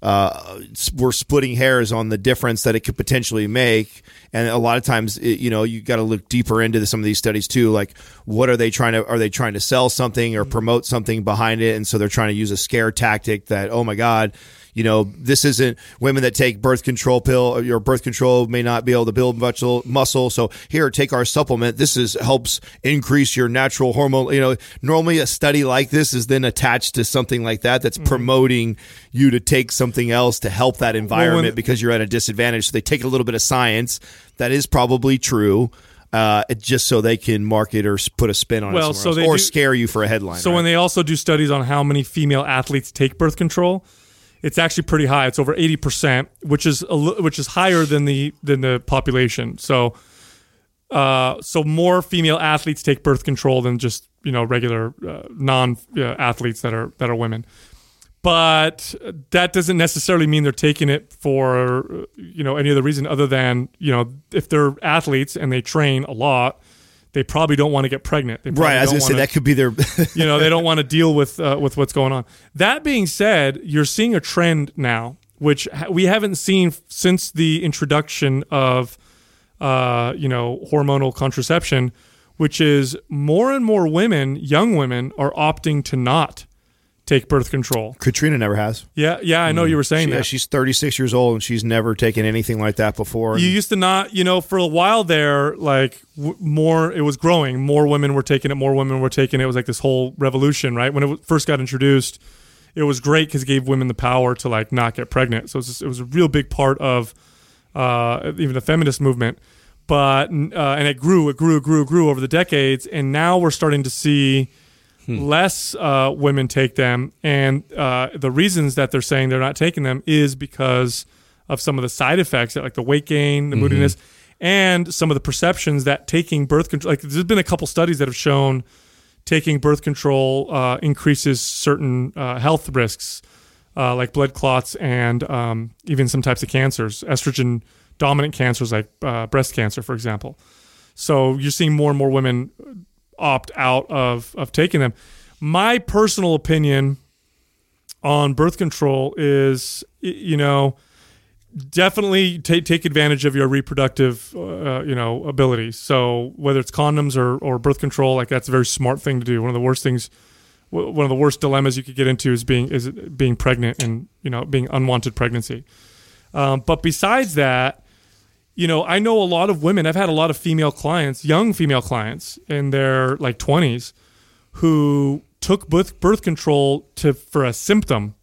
uh, we're splitting hairs on the difference that it could potentially make. And a lot of times, it, you know, you got to look deeper into some of these studies too. Like, what are they trying to? Are they trying to sell something or promote something behind it? And so they're trying to use a scare tactic that, oh my god, you know, this isn't women that take birth control pill. Your birth control may not be able to build muscle. Muscle. So here, take our supplement. This is helps increase your natural hormone. You know, normally a study like this is then attached to something like that that's promoting you to take something else to help that environment because you're at a disadvantage. So they take a little bit of science that is probably true. Uh, just so they can market or put a spin on Well, it, so or do- scare you for a headline. So right? when they also do studies on how many female athletes take birth control, it's actually pretty high. It's over eighty percent, which is a, which is higher than the than the population. So, uh, so more female athletes take birth control than just you know regular uh, non uh, athletes that are that are women. But that doesn't necessarily mean they're taking it for you know any other reason other than you know if they're athletes and they train a lot, they probably don't want to get pregnant. Right, I was gonna say that could be their. you know they don't want to deal with uh, with what's going on. That being said, you're seeing a trend now, which ha- we haven't seen f- since the introduction of uh, you know hormonal contraception, which is more and more women, young women, are opting to not take birth control. Katrina never has. Yeah, yeah, I know you were saying She- that. she's 36 years old and she's never taken anything like that before. you used to not, you know, for a while there, like w- more, it was growing. More women were taking it. More women were taking it. It was like this whole revolution, right? When it w- first got introduced, it was great because it gave women the power to like not get pregnant. So it was, just, it was a real big part of uh, even the feminist movement. But uh, and it grew, it grew, it grew, it grew over the decades, and now we're starting to see less uh, women take them, and uh, the reasons that they're saying they're not taking them is because of some of the side effects, like the weight gain, the moodiness, and some of the perceptions that taking birth control. Like there's been a couple studies that have shown taking birth control uh, increases certain uh, health risks, uh, like blood clots and um, even some types of cancers, estrogen dominant cancers like uh, breast cancer, for example. So you're seeing more and more women opt out of of taking them. My personal opinion on birth control is, you know, definitely take take advantage of your reproductive, uh, you know, abilities. So whether it's condoms or or birth control, like that's a very smart thing to do. One of the worst things, one of the worst dilemmas you could get into is being is being pregnant and you know being unwanted pregnancy. Um, but besides that, you know, I know a lot of women. I've had a lot of female clients, young female clients in their like twenties, who took birth birth control to for a symptom.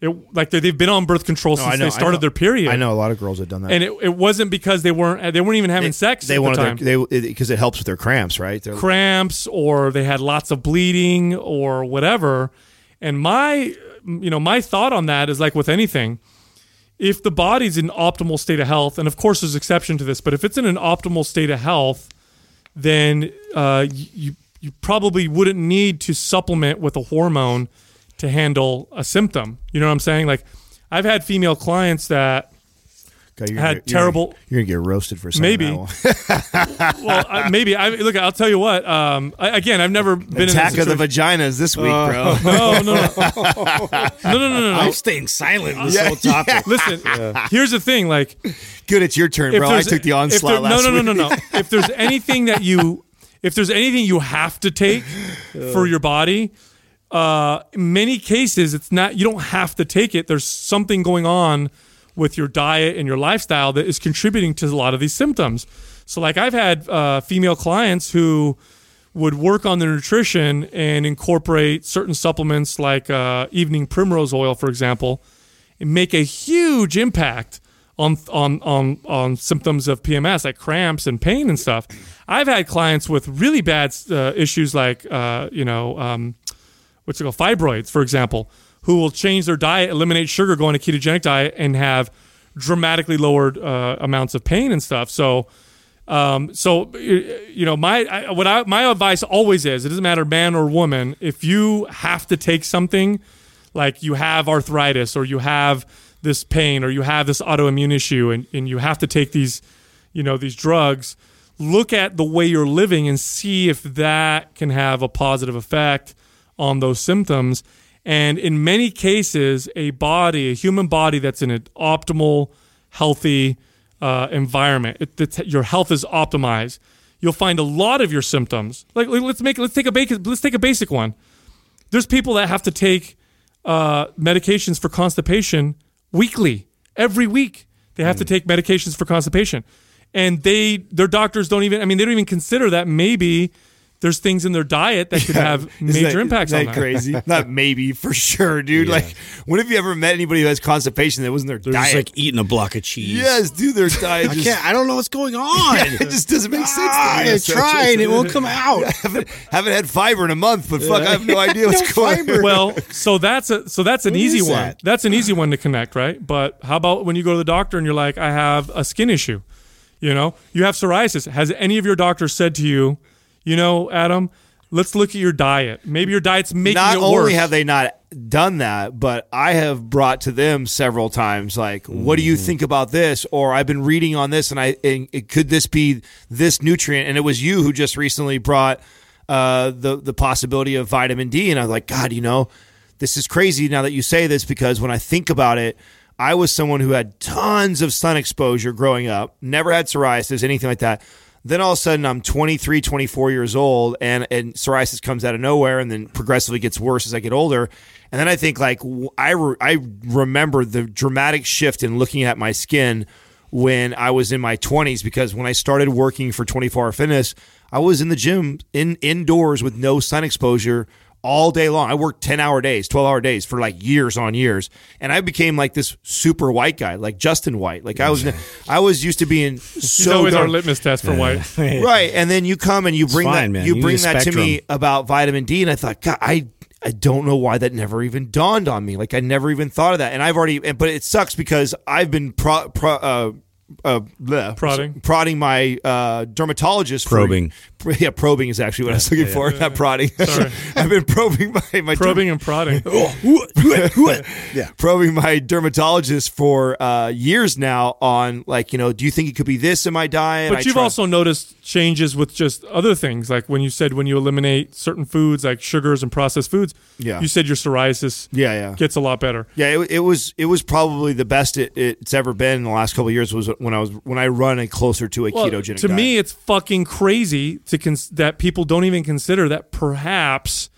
It like they, they've been on birth control No, since know, they started their period. I know a lot of girls have done that. and it, it wasn't because they weren't they weren't even having sex. they the wanted time. their, they because it helps with their cramps, right? They're- cramps or they had lots of bleeding or whatever. And my you know my thought on that is like with anything, if the body's in optimal state of health, and of course there's exception to this, but if it's in an optimal state of health, then uh, you you probably wouldn't need to supplement with a hormone to handle a symptom. You know what I'm saying? Like I've had female clients that God, you're had gonna- you're terrible- Gonna, you're gonna get roasted for saying Maybe. that one. well, I, maybe I look. I'll tell you what. Um, I, again, I've never been Attack in of the vaginas this week, bro. No, no, no, no, no, no, no, no. I'm staying silent on this whole topic. Listen, here's the thing. Like, Good, it's your turn, bro. I took the onslaught there- last no, no, no, week. no, no. If there's anything that you, if there's anything you have to take for your body, uh, in many cases it's not. You don't have to take it. There's something going on with your diet and your lifestyle that is contributing to a lot of these symptoms. So, like, I've had uh, female clients who would work on their nutrition and incorporate certain supplements like uh, evening primrose oil, for example, and make a huge impact on on on on symptoms of PMS like cramps and pain and stuff. I've had clients with really bad uh, issues like uh, you know um, what's it called fibroids, for example, who will change their diet, eliminate sugar, go on a ketogenic diet, and have dramatically lowered uh, amounts of pain and stuff. So. Um, so you know, my I, what I, my advice always is: it doesn't matter man or woman. If you have to take something, like you have arthritis or you have this pain or you have this autoimmune issue, and, and you have to take these, you know, these drugs. Look at the way you're living and see if that can have a positive effect on those symptoms. And in many cases, a body, a human body that's in an optimal, healthy uh, environment, it, it's- your health is optimized. You'll find a lot of your symptoms. Like like, let's make let's take a basic let's take a basic one. There's people that have to take uh, medications for constipation weekly, every week. They have to take medications for constipation. And they their doctors don't even I mean they don't even consider that maybe there's things in their diet that could have major that- impacts isn't on that that. crazy? Not maybe for sure, dude. Like, when have you ever met anybody who has constipation that wasn't their They're diet? just like eating a block of cheese. yes, dude, their diet I just, can't. I don't know what's going on. it just doesn't make sense. Ah, to me. I So tried. just- It won't come out. haven't, haven't had fiber in a month, but fuck, I have no idea what's going on. well, so that's a so that's an What easy one. that? That's an easy one to connect, right? But how about when you go to the doctor and you're like, I have a skin issue. You know, you have psoriasis. Has any of your doctors said to you, you know, Adam, let's look at your diet. Maybe your diet's making not it only worse. have they not done that, but I have brought to them several times, like, "What do you Mm-hmm. think about this?" Or I've been reading on this, and I and it, could this be this nutrient? And it was you who just recently brought uh, the the possibility of vitamin D, and I was like, God, you know, this is crazy now that you say this because when I think about it. I was someone who had tons of sun exposure growing up, never had psoriasis, anything like that. Then all of a sudden, I'm 23, 24 years old, and, and psoriasis comes out of nowhere and then progressively gets worse as I get older. And then I think, like, I, re- I remember the dramatic shift in looking at my skin when I was in my 20s because when I started working for 24 Hour Fitness, I was in the gym in indoors with no sun exposure all day long. I worked 10 hour days, 12 hour days for like years on years. And I became like this super white guy, like Justin White. Like I was, I was used to being He's so always our litmus test for white. right. And then you come and you bring fine, that man. you You bring need a that to me about vitamin D, and I thought, God, I I don't know why that never even dawned on me. Like I never even thought of that, and I've already. and- But it sucks because I've been pro, pro, uh, uh, bleh, Prodding. prodding my uh, dermatologist. for- Probing. yeah, probing is actually what I was looking for. Not prodding. Sorry. I've been probing my my Probing and prodding. yeah. probing my dermatologist for uh, years now on like you know do you think it could be this in my diet But I you've try- also noticed changes with just other things, like when you said when you eliminate certain foods like sugars and processed foods. Yeah. You said your psoriasis Yeah, yeah. gets a lot better. Yeah, it, it was it was probably the best it, it's ever been in the last couple of years. Was when I was when I run a closer to a Well, ketogenic. to diet. me, it's fucking crazy to cons- that people don't even consider that perhaps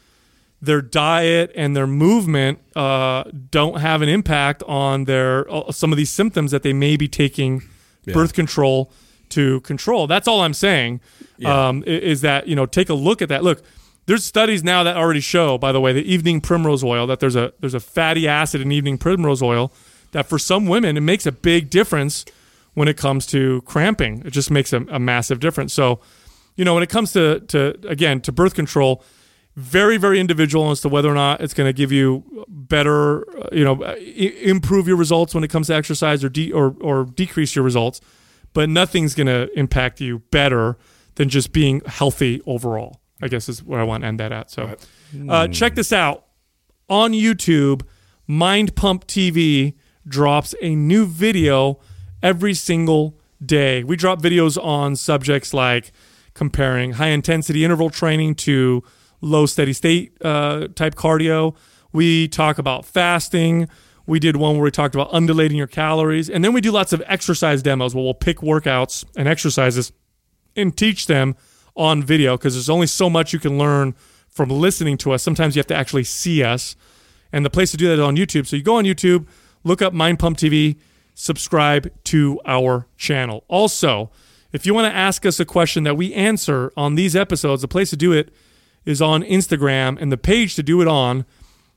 their diet and their movement uh, don't have an impact on their uh, some of these symptoms that they may be taking birth control to control. That's all I'm saying. Um, is that you know take a look at that. Look, there's studies now that already show, by the way, the evening primrose oil that there's a there's a fatty acid in evening primrose oil that for some women it makes a big difference when it comes to cramping. It just makes a, a massive difference. So, you know, when it comes to to again to birth control, very very individual as to whether or not it's going to give you better, uh, you know, i- improve your results when it comes to exercise or de- or or decrease your results, but nothing's going to impact you better than just being healthy overall. I guess is where I want to end that at. So, uh, check this out on YouTube. Mind Pump TV drops a new video every single day. We drop videos on subjects like comparing high intensity interval training to low steady state uh, type cardio. We talk about fasting. We did one where we talked about undulating your calories. And then we do lots of exercise demos where we'll pick workouts and exercises and teach them on video because there's only so much you can learn from listening to us. Sometimes you have to actually see us. And the place to do that is on YouTube. So you go on YouTube, look up Mind Pump TV, subscribe to our channel. Also, if you want to ask us a question that we answer on these episodes, the place to do it is on Instagram, and the page to do it on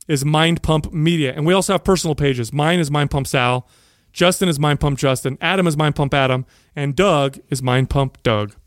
is Mind Pump Media. And we also have personal pages. Mine is Mind Pump Sal, Justin is Mind Pump Justin, Adam is Mind Pump Adam, and Doug is Mind Pump Doug.